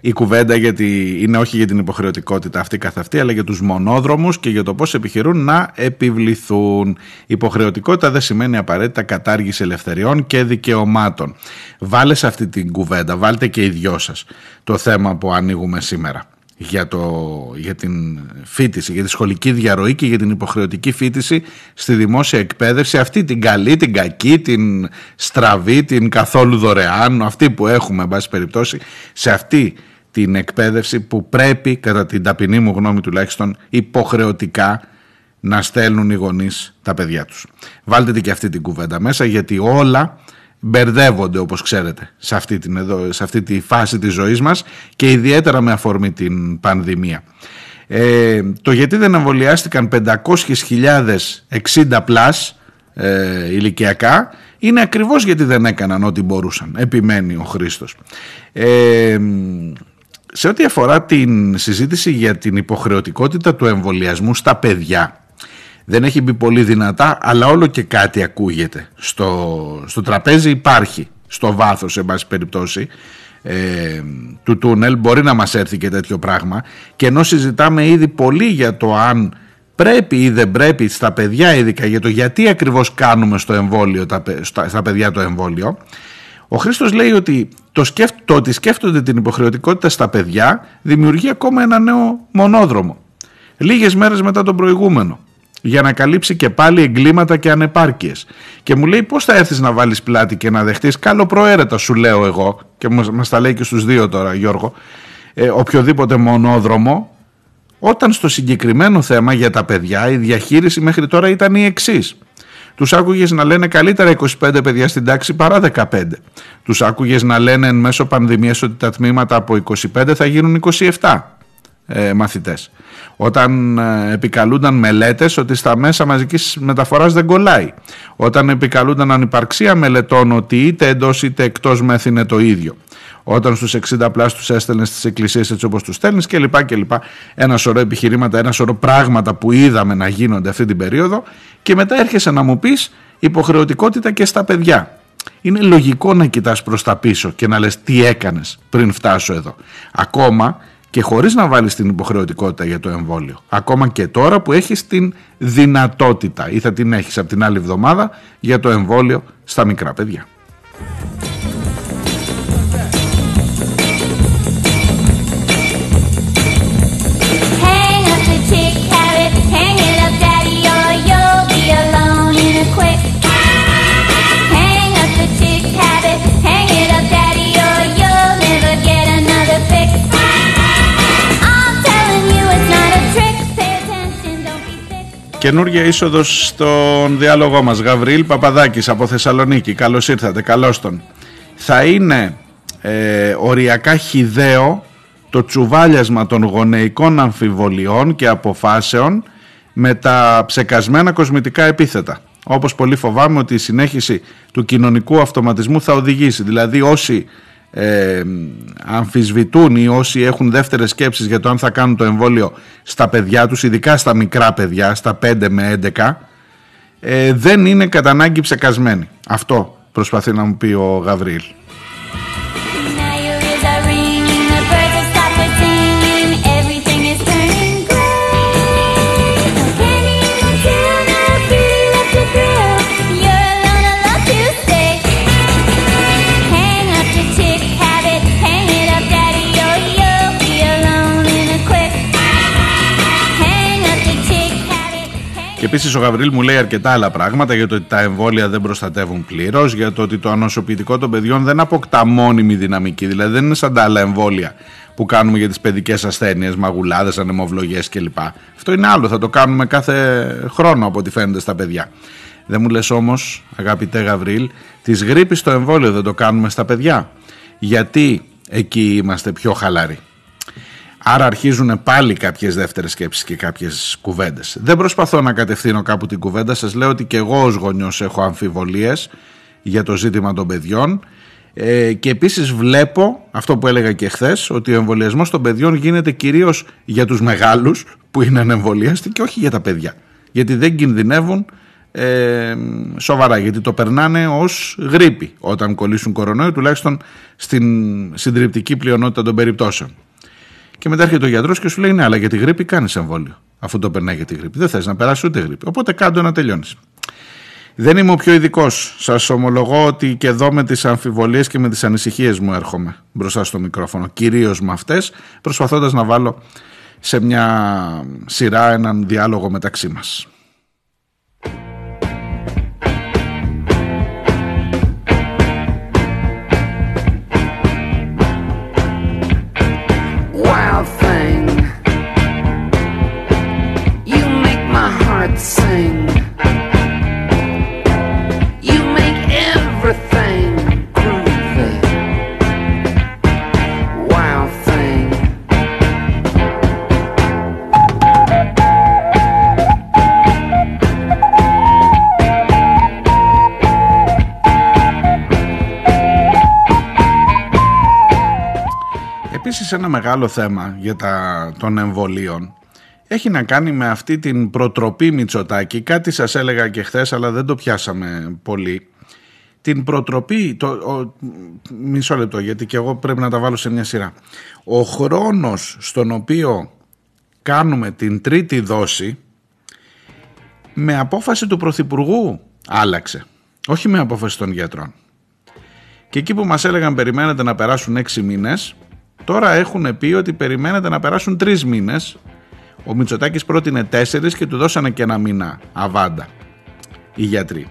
η κουβέντα γιατί είναι όχι για την υποχρεωτικότητα αυτή καθ' αυτή, αλλά για τους μονόδρομους και για το πώς επιχειρούν να επιβληθούν. Υποχρεωτικότητα δεν σημαίνει απαραίτητα κατάργηση ελευθεριών και δικαιωμάτων. Βάλε σε αυτή την κουβέντα, βάλτε και οι δυο σας το θέμα που ανοίγουμε σήμερα για, το, για την φίτηση, για τη σχολική διαρροή και για την υποχρεωτική φίτηση στη δημόσια εκπαίδευση, αυτή την καλή, την κακή, την στραβή, την καθόλου δωρεάν, αυτή που έχουμε, εν πάση περιπτώσει, σε αυτή την εκπαίδευση που πρέπει, κατά την ταπεινή μου γνώμη τουλάχιστον, υποχρεωτικά να στέλνουν οι γονείς τα παιδιά τους. Βάλτε την και αυτή την κουβέντα μέσα, γιατί όλα μπερδεύονται όπως ξέρετε σε αυτή, την εδώ, σε αυτή τη φάση της ζωής μας και ιδιαίτερα με αφορμή την πανδημία. Ε, το γιατί δεν εμβολιάστηκαν 500.000 60 πλάς ε, ηλικιακά είναι ακριβώς γιατί δεν έκαναν ό,τι μπορούσαν, επιμένει ο Χρήστος. Ε, σε ό,τι αφορά την συζήτηση για την υποχρεωτικότητα του εμβολιασμού στα παιδιά δεν έχει μπει πολύ δυνατά αλλά όλο και κάτι ακούγεται. Στο, στο τραπέζι υπάρχει στο βάθος σε πάση περιπτώσει ε, του τούνελ. Μπορεί να μας έρθει και τέτοιο πράγμα. Και ενώ συζητάμε ήδη πολύ για το αν πρέπει ή δεν πρέπει στα παιδιά ειδικά για το γιατί ακριβώς κάνουμε στο εμβόλιο, τα, στα, στα παιδιά το εμβόλιο ο Χρήστος λέει ότι το, σκέφ, το ότι σκέφτονται την υποχρεωτικότητα στα παιδιά δημιουργεί ακόμα ένα νέο μονόδρομο. Λίγες μέρες μετά τον προηγούμενο για να καλύψει και πάλι εγκλήματα και ανεπάρκειες. Και μου λέει πώς θα έρθεις να βάλεις πλάτη και να δεχτείς; Καλό προαίρετα σου λέω εγώ και μας, μας τα λέει και στους δύο τώρα Γιώργο ε, οποιοδήποτε μονόδρομο όταν στο συγκεκριμένο θέμα για τα παιδιά η διαχείριση μέχρι τώρα ήταν η εξής. Τους άκουγες να λένε καλύτερα 25 παιδιά στην τάξη παρά 15. Τους άκουγες να λένε εν μέσω πανδημίας ότι τα τμήματα από 25 θα γίνουν 27 ε, μαθητές όταν ε, επικαλούνταν μελέτες ότι στα μέσα μαζικής μεταφοράς δεν κολλάει. Όταν επικαλούνταν ανυπαρξία μελετών ότι είτε εντός είτε εκτός μεθ είναι το ίδιο. Όταν στους 60 πλάς τους έστελνες στις εκκλησίες έτσι όπως τους στέλνεις και λοιπά και λοιπά. Ένα σωρό επιχειρήματα, ένα σωρό πράγματα που είδαμε να γίνονται αυτή την περίοδο και μετά έρχεσαι να μου πεις υποχρεωτικότητα και στα παιδιά. Είναι λογικό να κοιτάς προς τα πίσω και να λες τι έκανες πριν φτάσω εδώ. Ακόμα και χωρίς να βάλεις την υποχρεωτικότητα για το εμβόλιο. Ακόμα και τώρα που έχεις την δυνατότητα ή θα την έχεις από την άλλη εβδομάδα για το εμβόλιο στα μικρά παιδιά. Καινούργια είσοδος στον διάλογό μας. Γαβρίλ Παπαδάκης από Θεσσαλονίκη. Καλώς ήρθατε, καλώς τον. Θα είναι ε, οριακά χιδαίο το τσουβάλιασμα των γονεϊκών αμφιβολιών και αποφάσεων με τα ψεκασμένα κοσμητικά επίθετα. Όπως πολύ φοβάμαι ότι η συνέχιση του κοινωνικού αυτοματισμού θα οδηγήσει. Δηλαδή όσοι ε, αμφισβητούν ή όσοι έχουν δεύτερες σκέψεις για το αν θα κάνουν το εμβόλιο στα παιδιά τους, ειδικά στα μικρά παιδιά, στα 5 με 11, ε, δεν είναι κατά ανάγκη ψεκασμένοι. Αυτό προσπαθεί να μου πει ο Γαβρίλ. Επίσης ο Γαβρίλ μου λέει αρκετά άλλα πράγματα για το ότι τα εμβόλια δεν προστατεύουν πλήρως, για το ότι το ανοσοποιητικό των παιδιών δεν αποκτά μόνιμη δυναμική. Δηλαδή δεν είναι σαν τα άλλα εμβόλια που κάνουμε για τις παιδικές ασθένειες, μαγουλάδες, ανεμοβλογές κλπ. Αυτό είναι άλλο. Θα το κάνουμε κάθε χρόνο από ό,τι φαίνεται στα παιδιά. Δεν μου λες όμως, αγαπητέ Γαβρίλ, της γρήπης το εμβόλιο δεν το κάνουμε στα παιδιά. Γιατί εκεί είμαστε πιο χαλαροί. Άρα αρχίζουν πάλι κάποιες δεύτερες σκέψεις και κάποιες κουβέντες. Δεν προσπαθώ να κατευθύνω κάπου την κουβέντα. Σας λέω ότι και εγώ ως γονιός έχω αμφιβολίες για το ζήτημα των παιδιών. Ε, και επίσης βλέπω αυτό που έλεγα και χθες, ότι ο εμβολιασμός των παιδιών γίνεται κυρίως για τους μεγάλους που είναι ανεμβολίαστοι και όχι για τα παιδιά. Γιατί δεν κινδυνεύουν ε, σοβαρά γιατί το περνάνε ως γρήπη όταν κολλήσουν κορονοϊό τουλάχιστον στην συντριπτική πλειονότητα των περιπτώσεων. Και μετά έρχεται ο γιατρός και σου λέει: Ναι, αλλά για τη γρήπη κάνεις εμβόλιο. Αφού το περνάει για τη γρήπη. Δεν θες να περάσει ούτε γρήπη. Οπότε κάντο να τελειώνεις. Δεν είμαι ο πιο ειδικός. Σας ομολογώ ότι και εδώ με τις αμφιβολίες και με τις ανησυχίες μου έρχομαι μπροστά στο μικρόφωνο. Κυρίως με αυτές, προσπαθώντας να βάλω σε μια σειρά έναν διάλογο μεταξύ μας. Επίσης ένα μεγάλο θέμα για τα, των εμβολίων έχει να κάνει με αυτή την προτροπή Μητσοτάκη. Κάτι σας έλεγα και χθες αλλά δεν το πιάσαμε πολύ. Την προτροπή, το, ο, μισό λεπτό γιατί και εγώ πρέπει να τα βάλω σε μια σειρά. Ο χρόνος στον οποίο κάνουμε την τρίτη δόση με απόφαση του Πρωθυπουργού άλλαξε. Όχι με απόφαση των γιατρών. Και εκεί που μας έλεγαν περιμένετε να περάσουν έξι μήνες, τώρα έχουν πει ότι περιμένετε να περάσουν τρεις μήνες. Ο Μητσοτάκης πρότεινε τέσσερις και του δώσανε και ένα μήνα αβάντα οι γιατροί.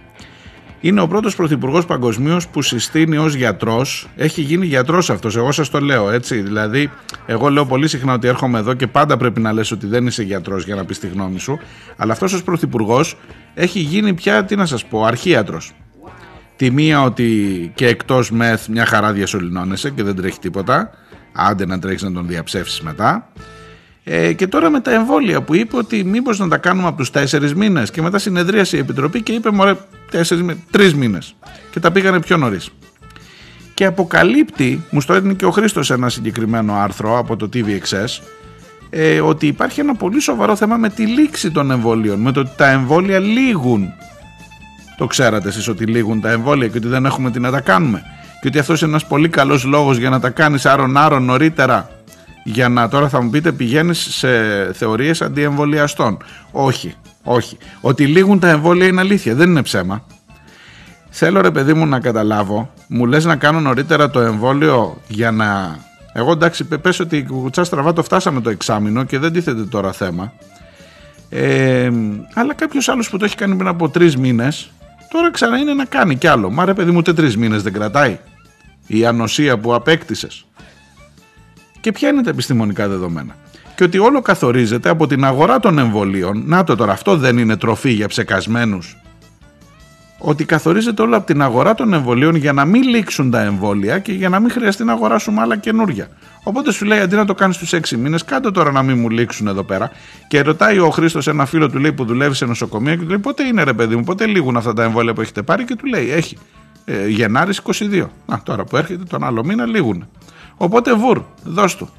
Είναι ο πρώτος πρωθυπουργός παγκοσμίως που συστήνει ως γιατρός, έχει γίνει γιατρός αυτός, εγώ σας το λέω έτσι, δηλαδή εγώ λέω πολύ συχνά ότι έρχομαι εδώ και πάντα πρέπει να λες ότι δεν είσαι γιατρός για να πεις τη γνώμη σου, αλλά αυτός ως πρωθυπουργός έχει γίνει πια, τι να σας πω, αρχίατρος. Τη μία ότι και εκτός μεθ μια χαρά διασωληνώνεσαι και δεν τρέχει τίποτα. Άντε να τρέχεις να τον διαψεύσεις μετά. Ε, και τώρα με τα εμβόλια που είπε ότι μήπως να τα κάνουμε από τους τέσσερις μήνες και μετά συνεδρίασε η Επιτροπή και είπε μωρέ τέσσερις, μήνες, τρεις μήνες και τα πήγανε πιο νωρίς. Και αποκαλύπτει, μου στο έδινε και ο Χρήστος ένα συγκεκριμένο άρθρο από το TVXS ε, ότι υπάρχει ένα πολύ σοβαρό θέμα με τη λήξη των εμβολίων, με το ότι τα εμβόλια λήγουν το ξέρατε εσείς ότι λήγουν τα εμβόλια και ότι δεν έχουμε τι να τα κάνουμε. Και ότι αυτός είναι ένας πολύ καλός λόγος για να τα κάνεις άρον άρον νωρίτερα. Για να τώρα θα μου πείτε πηγαίνεις σε θεωρίες αντιεμβολιαστών. Όχι, όχι. Ότι λήγουν τα εμβόλια είναι αλήθεια, δεν είναι ψέμα. Θέλω ρε παιδί μου να καταλάβω, μου λες να κάνω νωρίτερα το εμβόλιο για να... Εγώ εντάξει πες ότι η κουτσά στραβά το φτάσαμε το εξάμεινο και δεν τίθεται τώρα θέμα. Ε, αλλά κάποιος άλλος που το έχει κάνει πριν από τρεις μήνες, τώρα ξανά είναι να κάνει κι άλλο. Μα ρε παιδί μου, ούτε τρεις μήνες δεν κρατάει η ανοσία που απέκτησες. Και ποια είναι τα επιστημονικά δεδομένα. Και ότι όλο καθορίζεται από την αγορά των εμβολίων. Να το τώρα, αυτό δεν είναι τροφή για ψεκασμένους. Ότι καθορίζεται όλο από την αγορά των εμβολίων για να μην λήξουν τα εμβόλια και για να μην χρειαστεί να αγοράσουμε άλλα καινούρια. Οπότε σου λέει αντί να το κάνεις στους 6 μήνες, κάτω τώρα να μην μου λήξουν εδώ πέρα. Και ρωτάει ο Χρήστος ένα φίλο του λέει που δουλεύει σε νοσοκομεία και του λέει πότε είναι ρε παιδί μου, πότε λήγουν αυτά τα εμβόλια που έχετε πάρει και του λέει έχει. Ε, Γενάρης 22. Να τώρα που έρχεται τον άλλο μήνα λήγουν. Οπότε βουρ, δώσ' του.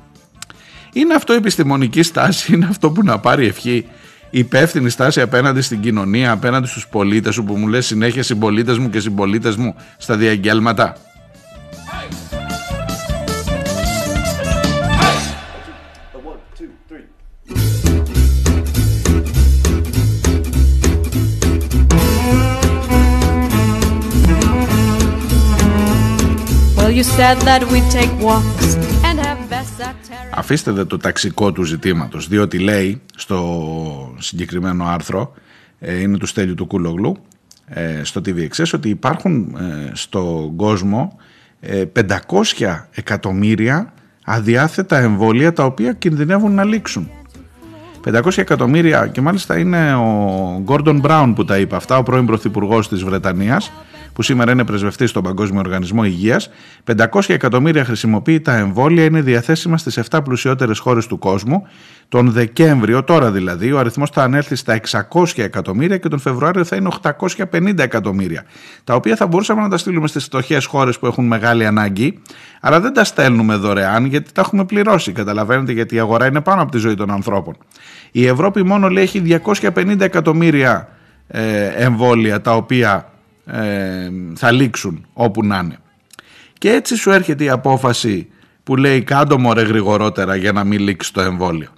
Είναι αυτό η επιστημονική στάση, είναι αυτό που να πάρει ευχή. Η υπεύθυνη στάση απέναντι στην κοινωνία, απέναντι στους πολίτες σου που μου λες συνέχεια συμπολίτες μου και συμπολίτες μου στα διαγγέλματα; Αφήστε δε το ταξικό του ζητήματος, διότι λέει στο συγκεκριμένο άρθρο, ε, είναι του Στέλιου του Κούλογλου, ε, στο TVXS, ότι υπάρχουν ε, στον κόσμο ε, 500 εκατομμύρια αδιάθετα εμβόλια τα οποία κινδυνεύουν να λήξουν. 500 εκατομμύρια και μάλιστα είναι ο Γκόρντον Μπράουν που τα είπε αυτά, ο πρώην πρωθυπουργός της Βρετανίας που σήμερα είναι πρεσβευτής στον Παγκόσμιο Οργανισμό Υγείας. 500 εκατομμύρια χρησιμοποιεί τα εμβόλια, είναι διαθέσιμα στις 7 πλουσιότερες χώρες του κόσμου. Τον Δεκέμβριο, τώρα δηλαδή, ο αριθμός θα ανέλθει στα 600 εκατομμύρια και τον Φεβρουάριο θα είναι 850 εκατομμύρια. Τα οποία θα μπορούσαμε να τα στείλουμε στις φτωχές χώρες που έχουν μεγάλη ανάγκη, αλλά δεν τα στέλνουμε δωρεάν γιατί τα έχουμε πληρώσει. Καταλαβαίνετε γιατί η αγορά είναι πάνω από τη ζωή των ανθρώπων. Η Ευρώπη μόνο λέει έχει 250 εκατομμύρια ε, εμβόλια τα οποία ε, θα λήξουν όπου να είναι. Και έτσι σου έρχεται η απόφαση που λέει κάντο μωρέ γρηγορότερα για να μην λήξει το εμβόλιο.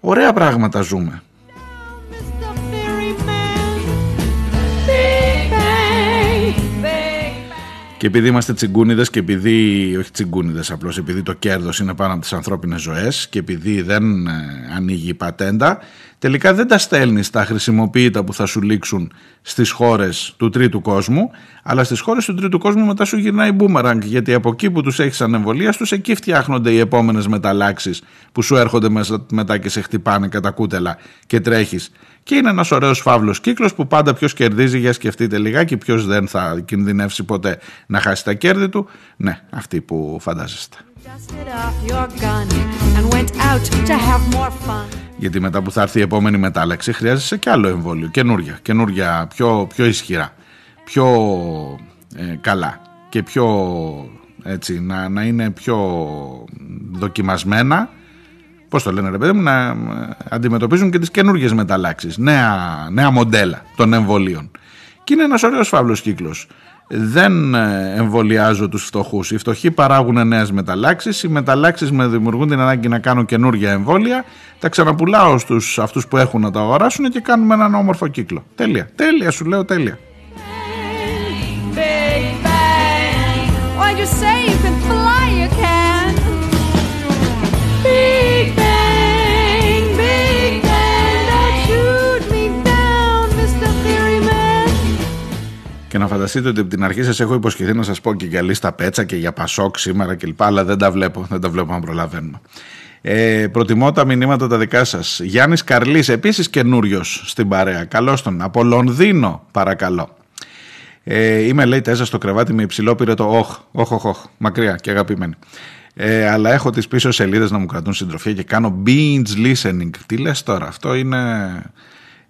Ωραία πράγματα ζούμε. Και επειδή είμαστε τσιγκούνιδες και επειδή, όχι τσιγκούνιδες απλώς, επειδή το κέρδος είναι πάνω από τις ανθρώπινες ζωές και επειδή δεν ε, ανοίγει η πατέντα, τελικά δεν τα στέλνεις τα χρησιμοποιητά που θα σου λήξουν στις χώρες του τρίτου κόσμου, αλλά στις χώρες του τρίτου κόσμου μετά σου γυρνάει μπούμεραγκ, γιατί από εκεί που τους έχεις ανεμβολία τους, εκεί φτιάχνονται οι επόμενες μεταλλάξεις που σου έρχονται μέσα- μετά και σε χτυπάνε κατά κούτελα και τρέχεις. Και είναι ένας ωραίος φαύλος κύκλος που πάντα ποιος κερδίζει για σκεφτείτε λιγάκι, ποιος δεν θα κινδυνεύσει ποτέ να χάσει τα κέρδη του. Ναι, αυτοί που φαντάζεστε. Dusted off your gun and went out to have more fun. Γιατί μετά που θα έρθει η επόμενη μετάλλαξη χρειάζεσαι και άλλο εμβόλιο. Καινούρια, καινούρια πιο, πιο ισχυρά, πιο ε, καλά και πιο έτσι, να, να είναι πιο δοκιμασμένα πώς το λένε ρε παιδί μου, να ε, αντιμετωπίζουν και τις καινούργιες μεταλλάξεις, νέα, νέα μοντέλα των εμβολίων. Και είναι ένας ωραίος φαύλος κύκλος. Δεν ε, εμβολιάζω τους φτωχούς. Οι φτωχοί παράγουν νέες μεταλλάξεις. Οι μεταλλάξεις με δημιουργούν την ανάγκη να κάνω καινούργια εμβόλια. Τα ξαναπουλάω στους αυτούς που έχουν να τα αγοράσουν και κάνουμε έναν όμορφο κύκλο. Τέλεια. Τέλεια σου λέω τέλεια. Big bang. Why'd you Και να φανταστείτε ότι από την αρχή σας έχω υποσχεθεί να σας πω και για λίστα πέτσα και για πασόκ σήμερα κλπ. Αλλά δεν τα βλέπω, δεν τα βλέπω να προλαβαίνουμε. Ε, προτιμώ τα μηνύματα τα δικά σας. Γιάννης Καρλής, επίσης καινούριος στην παρέα. Καλώς τον. Από Λονδίνο, παρακαλώ. Ε, είμαι λέει τέζα στο κρεβάτι με υψηλό πυρετό. Όχ, όχ, όχ, όχ, μακριά και αγαπημένη. Ε, αλλά έχω τις πίσω σελίδες να μου κρατούν συντροφιά και κάνω binge listening. Τι λες τώρα, αυτό είναι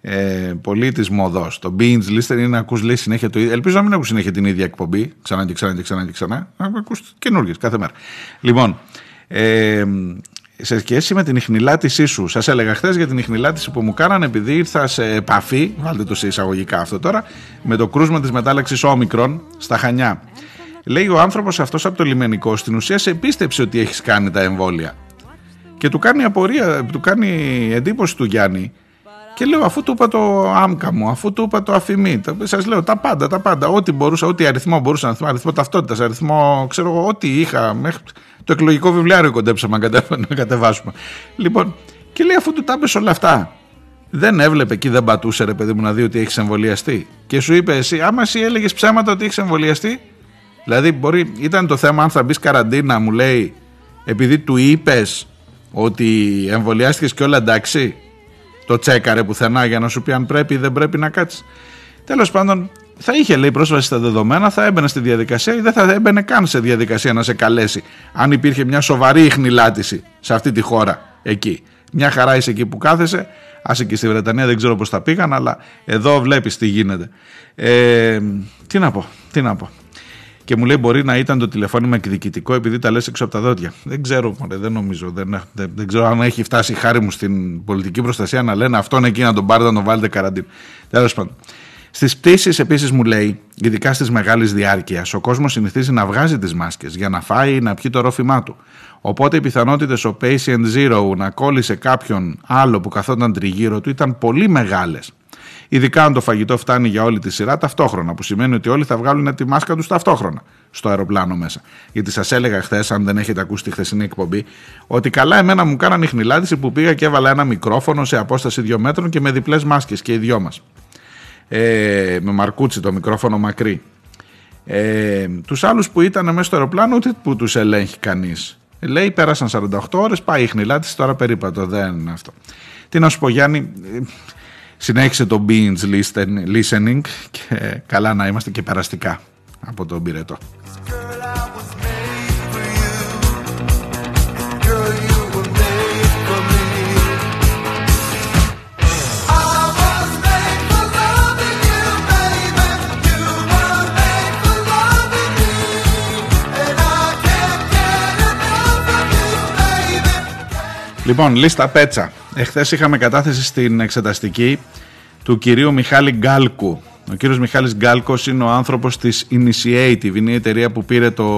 ε, πολύ της μοδός. Το binge listening είναι να ακούς λέει συνέχεια το ίδιο. Ελπίζω να μην ακούς συνέχεια την ίδια εκπομπή, ξανά και ξανά και ξανά και ξανά. Να ακούς καινούργιες κάθε μέρα. Λοιπόν, ε, σε σχέση με την ιχνηλάτησή σου, σας έλεγα χθες για την ιχνηλάτηση που μου κάνανε επειδή ήρθα σε επαφή, βάλτε το σε εισαγωγικά αυτό τώρα, με το κρούσμα της μετάλλαξης όμικρον στα Χανιά. Λέει ο άνθρωπος αυτός από το λιμενικό στην ουσία σε πίστεψε ότι έχεις κάνει τα εμβόλια. Και του κάνει απορία, του κάνει εντύπωση του Γιάννη. Και λέω, αφού του είπα το άμκα μου, αφού του είπα το αφημί, σας λέω τα πάντα, τα πάντα. Ό,τι μπορούσα, ό,τι αριθμό μπορούσα να θυμάμαι, αριθμό ταυτότητας, αριθμό, ξέρω εγώ, ό,τι είχα. Μέχρι το εκλογικό βιβλιάριο κοντέψαμε να κατε- να κατεβάσουμε. Λοιπόν, και λέει, αφού του τα είπες όλα αυτά, δεν έβλεπε εκεί, δεν πατούσε ρε παιδί μου να δει ότι έχεις εμβολιαστεί. Και σου είπε εσύ, άμα εσύ έλεγες ψέματα ότι έχεις εμβολιαστεί, δηλαδή μπορεί, ήταν το θέμα αν θα μπεις καραντίνα, μου λέει, επειδή του είπες ότι εμβολιάστηκες και όλα εντάξει το τσέκαρε πουθενά για να σου πει αν πρέπει ή δεν πρέπει να κάτσεις. Τέλος πάντων, θα είχε λέει πρόσβαση στα δεδομένα, θα έμπαινε στη διαδικασία ή δεν θα έμπαινε καν σε διαδικασία να σε καλέσει. Αν υπήρχε μια σοβαρή ιχνηλάτηση σε αυτή τη χώρα εκεί. Μια χαρά είσαι εκεί που κάθεσαι. Άσε και στη Βρετανία δεν ξέρω πώς θα πήγαν, αλλά εδώ βλέπεις τι γίνεται. Ε, τι να πω, τι να πω. Και μου λέει μπορεί να ήταν το τηλεφώνημα εκδικητικό επειδή τα λες έξω από τα δόντια. Δεν ξέρω, μωρέ, δεν νομίζω. Δεν, δεν, δεν ξέρω αν έχει φτάσει η χάρη μου στην πολιτική προστασία να λένε αυτόν εκεί να τον πάρετε να τον βάλετε καραντίνα. Τέλος πάντων. Στις πτήσεις επίσης μου λέει, ειδικά στις μεγάλη διάρκειας, ο κόσμος συνηθίζει να βγάζει τις μάσκες για να φάει ή να πιει το ρόφημά του. Οπότε οι πιθανότητες ο patient zero να κόλλησε κάποιον άλλο που καθόταν τριγύρω του ήταν πολύ μεγάλες. Ειδικά αν το φαγητό φτάνει για όλη τη σειρά ταυτόχρονα, που σημαίνει ότι όλοι θα βγάλουν τη μάσκα τους ταυτόχρονα στο αεροπλάνο μέσα. Γιατί σας έλεγα χθες, αν δεν έχετε ακούσει τη χθεσινή εκπομπή, ότι καλά εμένα μου κάναν ηχνηλάτηση που πήγα και έβαλα ένα μικρόφωνο σε απόσταση 2 μέτρων και με διπλές μάσκες και οι δυο μας. Ε, με μαρκούτσι το μικρόφωνο μακρύ. Ε, τους άλλους που ήταν μέσα στο αεροπλάνο ούτε που τους ελέγχει κανείς. Λέει πέρασαν 48 ώρες, πάει η χνηλάτηση, τώρα περίπατο, δεν είναι αυτό. Τι να σου πω Γιάννη, ε, συνέχισε το binge listen- listening και καλά να είμαστε και περαστικά από τον πυρετό. Λοιπόν, λίστα πέτσα. Εχθές είχαμε κατάθεση στην εξεταστική του κυρίου Μιχάλη Γκάλκου. Ο κύριος Μιχάλης Γκάλκος είναι ο άνθρωπος της Initiative, είναι η εταιρεία που πήρε το,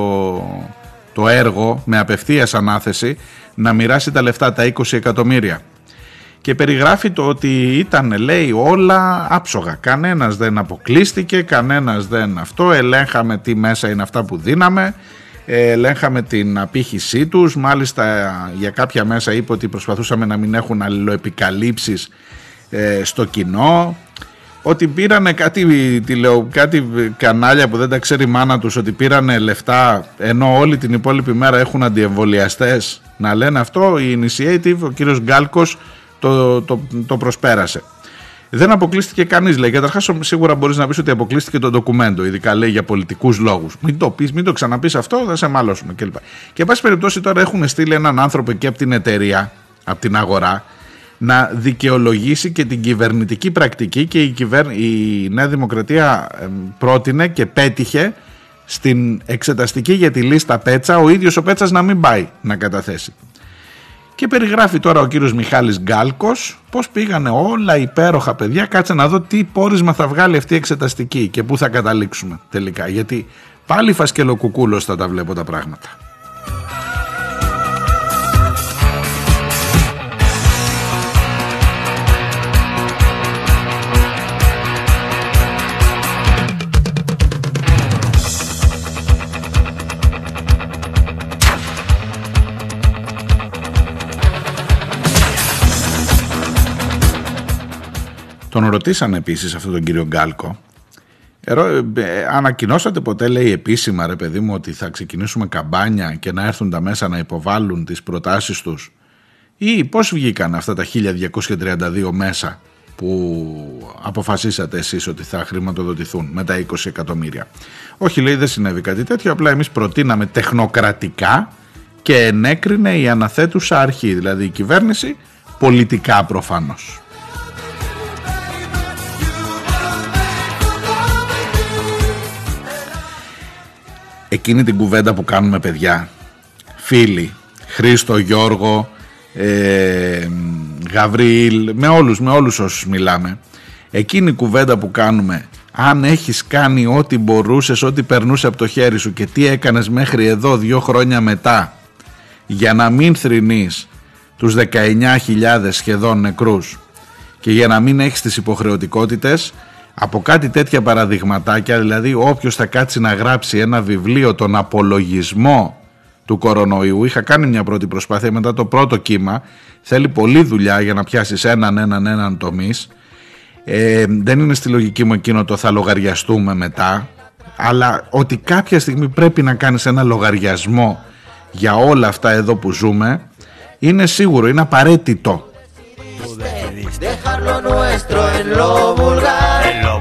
το έργο με απευθείας ανάθεση να μοιράσει τα λεφτά, τα 20 εκατομμύρια. Και περιγράφει το ότι ήταν, λέει, όλα άψογα. Κανένας δεν αποκλείστηκε, κανένας δεν αυτό. Ελέγχαμε τι μέσα είναι αυτά που δίναμε, ε, ελέγχαμε την απήχησή τους. Μάλιστα για κάποια μέσα είπε ότι προσπαθούσαμε να μην έχουν αλληλοεπικαλύψεις ε, στο κοινό ότι πήρανε κάτι, τηλεο, κάτι κανάλια που δεν τα ξέρει η μάνα τους ότι πήρανε λεφτά ενώ όλη την υπόλοιπη μέρα έχουν αντιεμβολιαστές να λένε αυτό η Initiative, ο κύριος Γκάλκος το, το, το προσπέρασε. Δεν αποκλείστηκε κανείς, λέει. Καταρχάς, σίγουρα μπορείς να πεις ότι αποκλείστηκε το ντοκουμέντο, ειδικά λέει για πολιτικούς λόγους. Μην το πεις, μην το ξαναπείς αυτό, θα σε μάλωσουμε κλπ. Και, εν πάση περιπτώσει, τώρα έχουν στείλει έναν άνθρωπο εκεί από την εταιρεία, από την αγορά, να δικαιολογήσει και την κυβερνητική πρακτική και η, κυβέρ... η Νέα Δημοκρατία εμ, πρότεινε και πέτυχε στην εξεταστική για τη λίστα Πέτσα ο ίδιος ο Πέτσας να μην πάει να καταθέσει. Και περιγράφει τώρα ο κύριος Μιχάλης Γκάλκος πώς πήγανε όλα υπέροχα παιδιά. Κάτσε να δω τι πόρισμα θα βγάλει αυτή η εξεταστική και πού θα καταλήξουμε τελικά. Γιατί πάλι φασκελοκουκούλος θα τα βλέπω τα πράγματα. Τον ρωτήσανε επίσης αυτόν τον κύριο Γκάλκο. Ερώ, ε, ε, ανακοινώσατε ποτέ λέει επίσημα ρε παιδί μου ότι θα ξεκινήσουμε καμπάνια και να έρθουν τα μέσα να υποβάλουν τις προτάσεις τους; Ή πώς βγήκαν αυτά τα 1232 μέσα που αποφασίσατε εσείς ότι θα χρηματοδοτηθούν με τα 20 εκατομμύρια; Όχι λέει δεν συνέβη κάτι τέτοιο, απλά εμείς προτείναμε τεχνοκρατικά και ενέκρινε η αναθέτουσα αρχή, δηλαδή η κυβέρνηση, πολιτικά προφανώς. Εκείνη την κουβέντα που κάνουμε παιδιά φίλοι Χρήστο, Γιώργο ε, Γαβρίλ με όλους, με όλους όσους μιλάμε εκείνη η κουβέντα που κάνουμε αν έχεις κάνει ό,τι μπορούσες ό,τι περνούσε από το χέρι σου και τι έκανες μέχρι εδώ δύο χρόνια μετά για να μην θρηνείς τους 19.000 σχεδόν νεκρούς και για να μην έχεις τις υποχρεωτικότητες από κάτι τέτοια παραδειγματάκια, δηλαδή όποιος θα κάτσει να γράψει ένα βιβλίο τον απολογισμό του κορονοϊού, είχα κάνει μια πρώτη προσπάθεια μετά το πρώτο κύμα, θέλει πολλή δουλειά για να πιάσεις έναν έναν έναν τομής, ε, δεν είναι στη λογική μου εκείνο το θα λογαριαστούμε μετά, αλλά ότι κάποια στιγμή πρέπει να κάνεις ένα λογαριασμό για όλα αυτά εδώ που ζούμε, είναι σίγουρο, είναι απαραίτητο.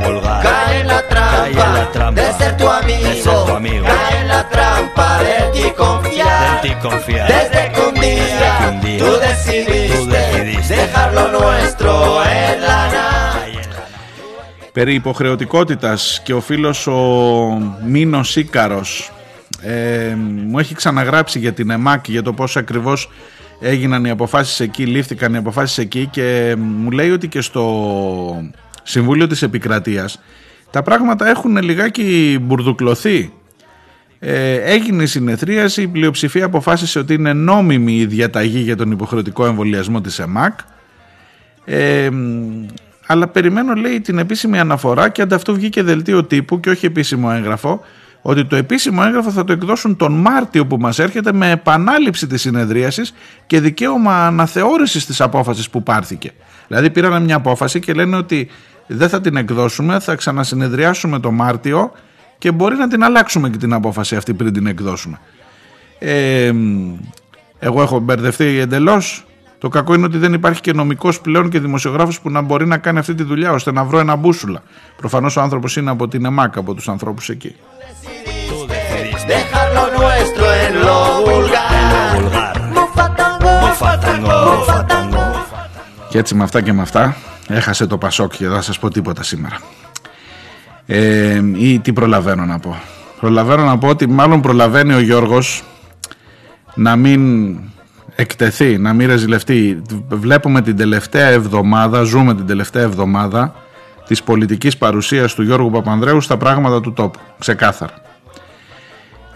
Dejar lo nuestro en lo vulgar. En lo vulgar. Cae en la trampa, Cae en la trampa de ser tu amigo. de ser tu amigo. Cae en la trampa de ti confiar. En ti confiar. Desde que un día, que un día tú, decidiste tú decidiste dejar lo nuestro en la nada. περί υποχρεωτικότητας και ο φίλος ο Μίνος Ίκαρος ε, μου έχει ξαναγράψει για την ΕΜΑΚ για το πώς ακριβώς έγιναν οι αποφάσεις εκεί, λήφθηκαν οι αποφάσεις εκεί και μου λέει ότι και στο Συμβούλιο της Επικρατείας τα πράγματα έχουν λιγάκι μπουρδουκλωθεί. Ε, έγινε η συνεθρίαση, η πλειοψηφία αποφάσισε ότι είναι νόμιμη η διαταγή για τον υποχρεωτικό εμβολιασμό της ΕΜΑΚ ε, αλλά περιμένω λέει την επίσημη αναφορά και ανταυτού βγήκε δελτίο τύπου και όχι επίσημο έγγραφο ότι το επίσημο έγγραφο θα το εκδώσουν τον Μάρτιο που μας έρχεται με επανάληψη της συνεδρίασης και δικαίωμα αναθεώρησης της απόφασης που πάρθηκε. Δηλαδή πήραν μια απόφαση και λένε ότι δεν θα την εκδώσουμε, θα ξανασυνεδριάσουμε το Μάρτιο και μπορεί να την αλλάξουμε και την απόφαση αυτή πριν την εκδώσουμε. Ε, εγώ έχω μπερδευτεί εντελώς. Το κακό είναι ότι δεν υπάρχει και νομικός πλέον και δημοσιογράφος που να μπορεί να κάνει αυτή τη δουλειά ώστε να βρω ένα μπούσουλα. Προφανώς ο άνθρωπος είναι από την ΕΜΑΚ, από τους ανθρώπους εκεί. Και έτσι με αυτά και με αυτά έχασε το Πασόκ και δεν θα σας πω τίποτα σήμερα. Ε, ή τι προλαβαίνω να πω. Προλαβαίνω να πω ότι μάλλον προλαβαίνει ο Γιώργος να μην εκτεθεί, να μην ρεζιλευτεί. Βλέπουμε την τελευταία εβδομάδα, ζούμε την τελευταία εβδομάδα της πολιτικής παρουσίας του Γιώργου Παπανδρέου στα πράγματα του τόπου. Ξεκάθαρα.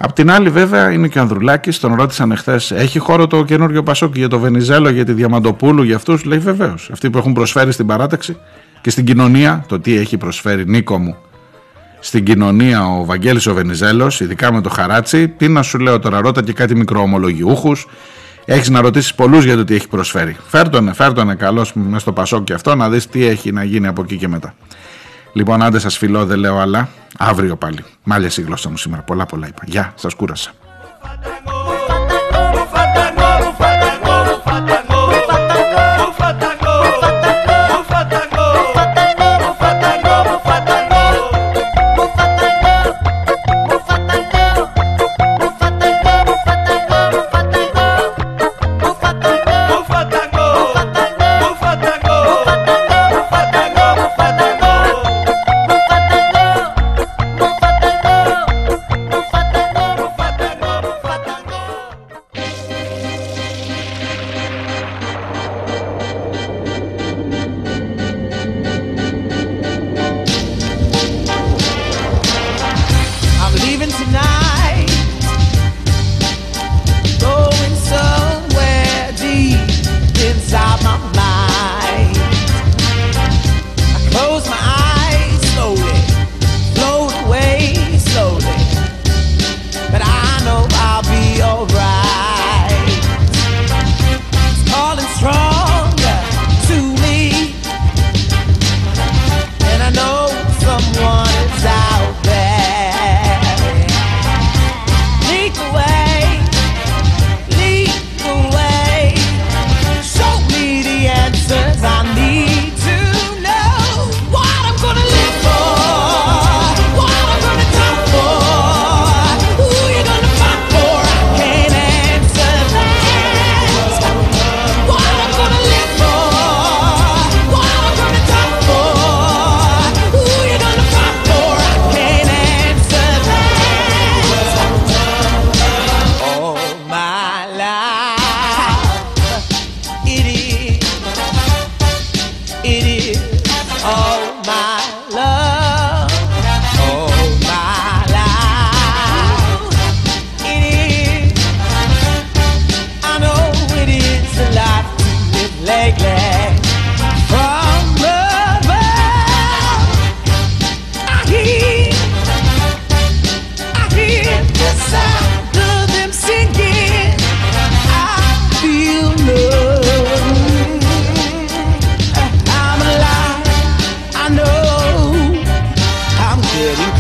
Απ' την άλλη, βέβαια, είναι και ο Ανδρουλάκης. Τον ρώτησαν εχθέ, έχει χώρο το καινούριο Πασόκι για το Βενιζέλο, για τη Διαμαντοπούλου, για αυτούς. Λέει βεβαίως. Αυτοί που έχουν προσφέρει στην παράταξη και στην κοινωνία, το τι έχει προσφέρει Νίκο μου στην κοινωνία ο Βαγγέλης ο Βενιζέλος, ειδικά με το χαράτσι. Τι να σου λέω τώρα, ρώτα και κάτι μικροομολογιούχους. Έχεις να ρωτήσεις πολλούς για το τι έχει προσφέρει. Φέρτονε, φέρτονε καλώς μες στο Πασόκι αυτό να δεις τι έχει να γίνει από εκεί και μετά. Λοιπόν, άντε σας φιλώ, δεν λέω άλλα. Αύριο πάλι. Μάλια η γλώσσα μου σήμερα. Πολλά πολλά είπα. Γεια, σας κούρασα.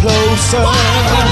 closer.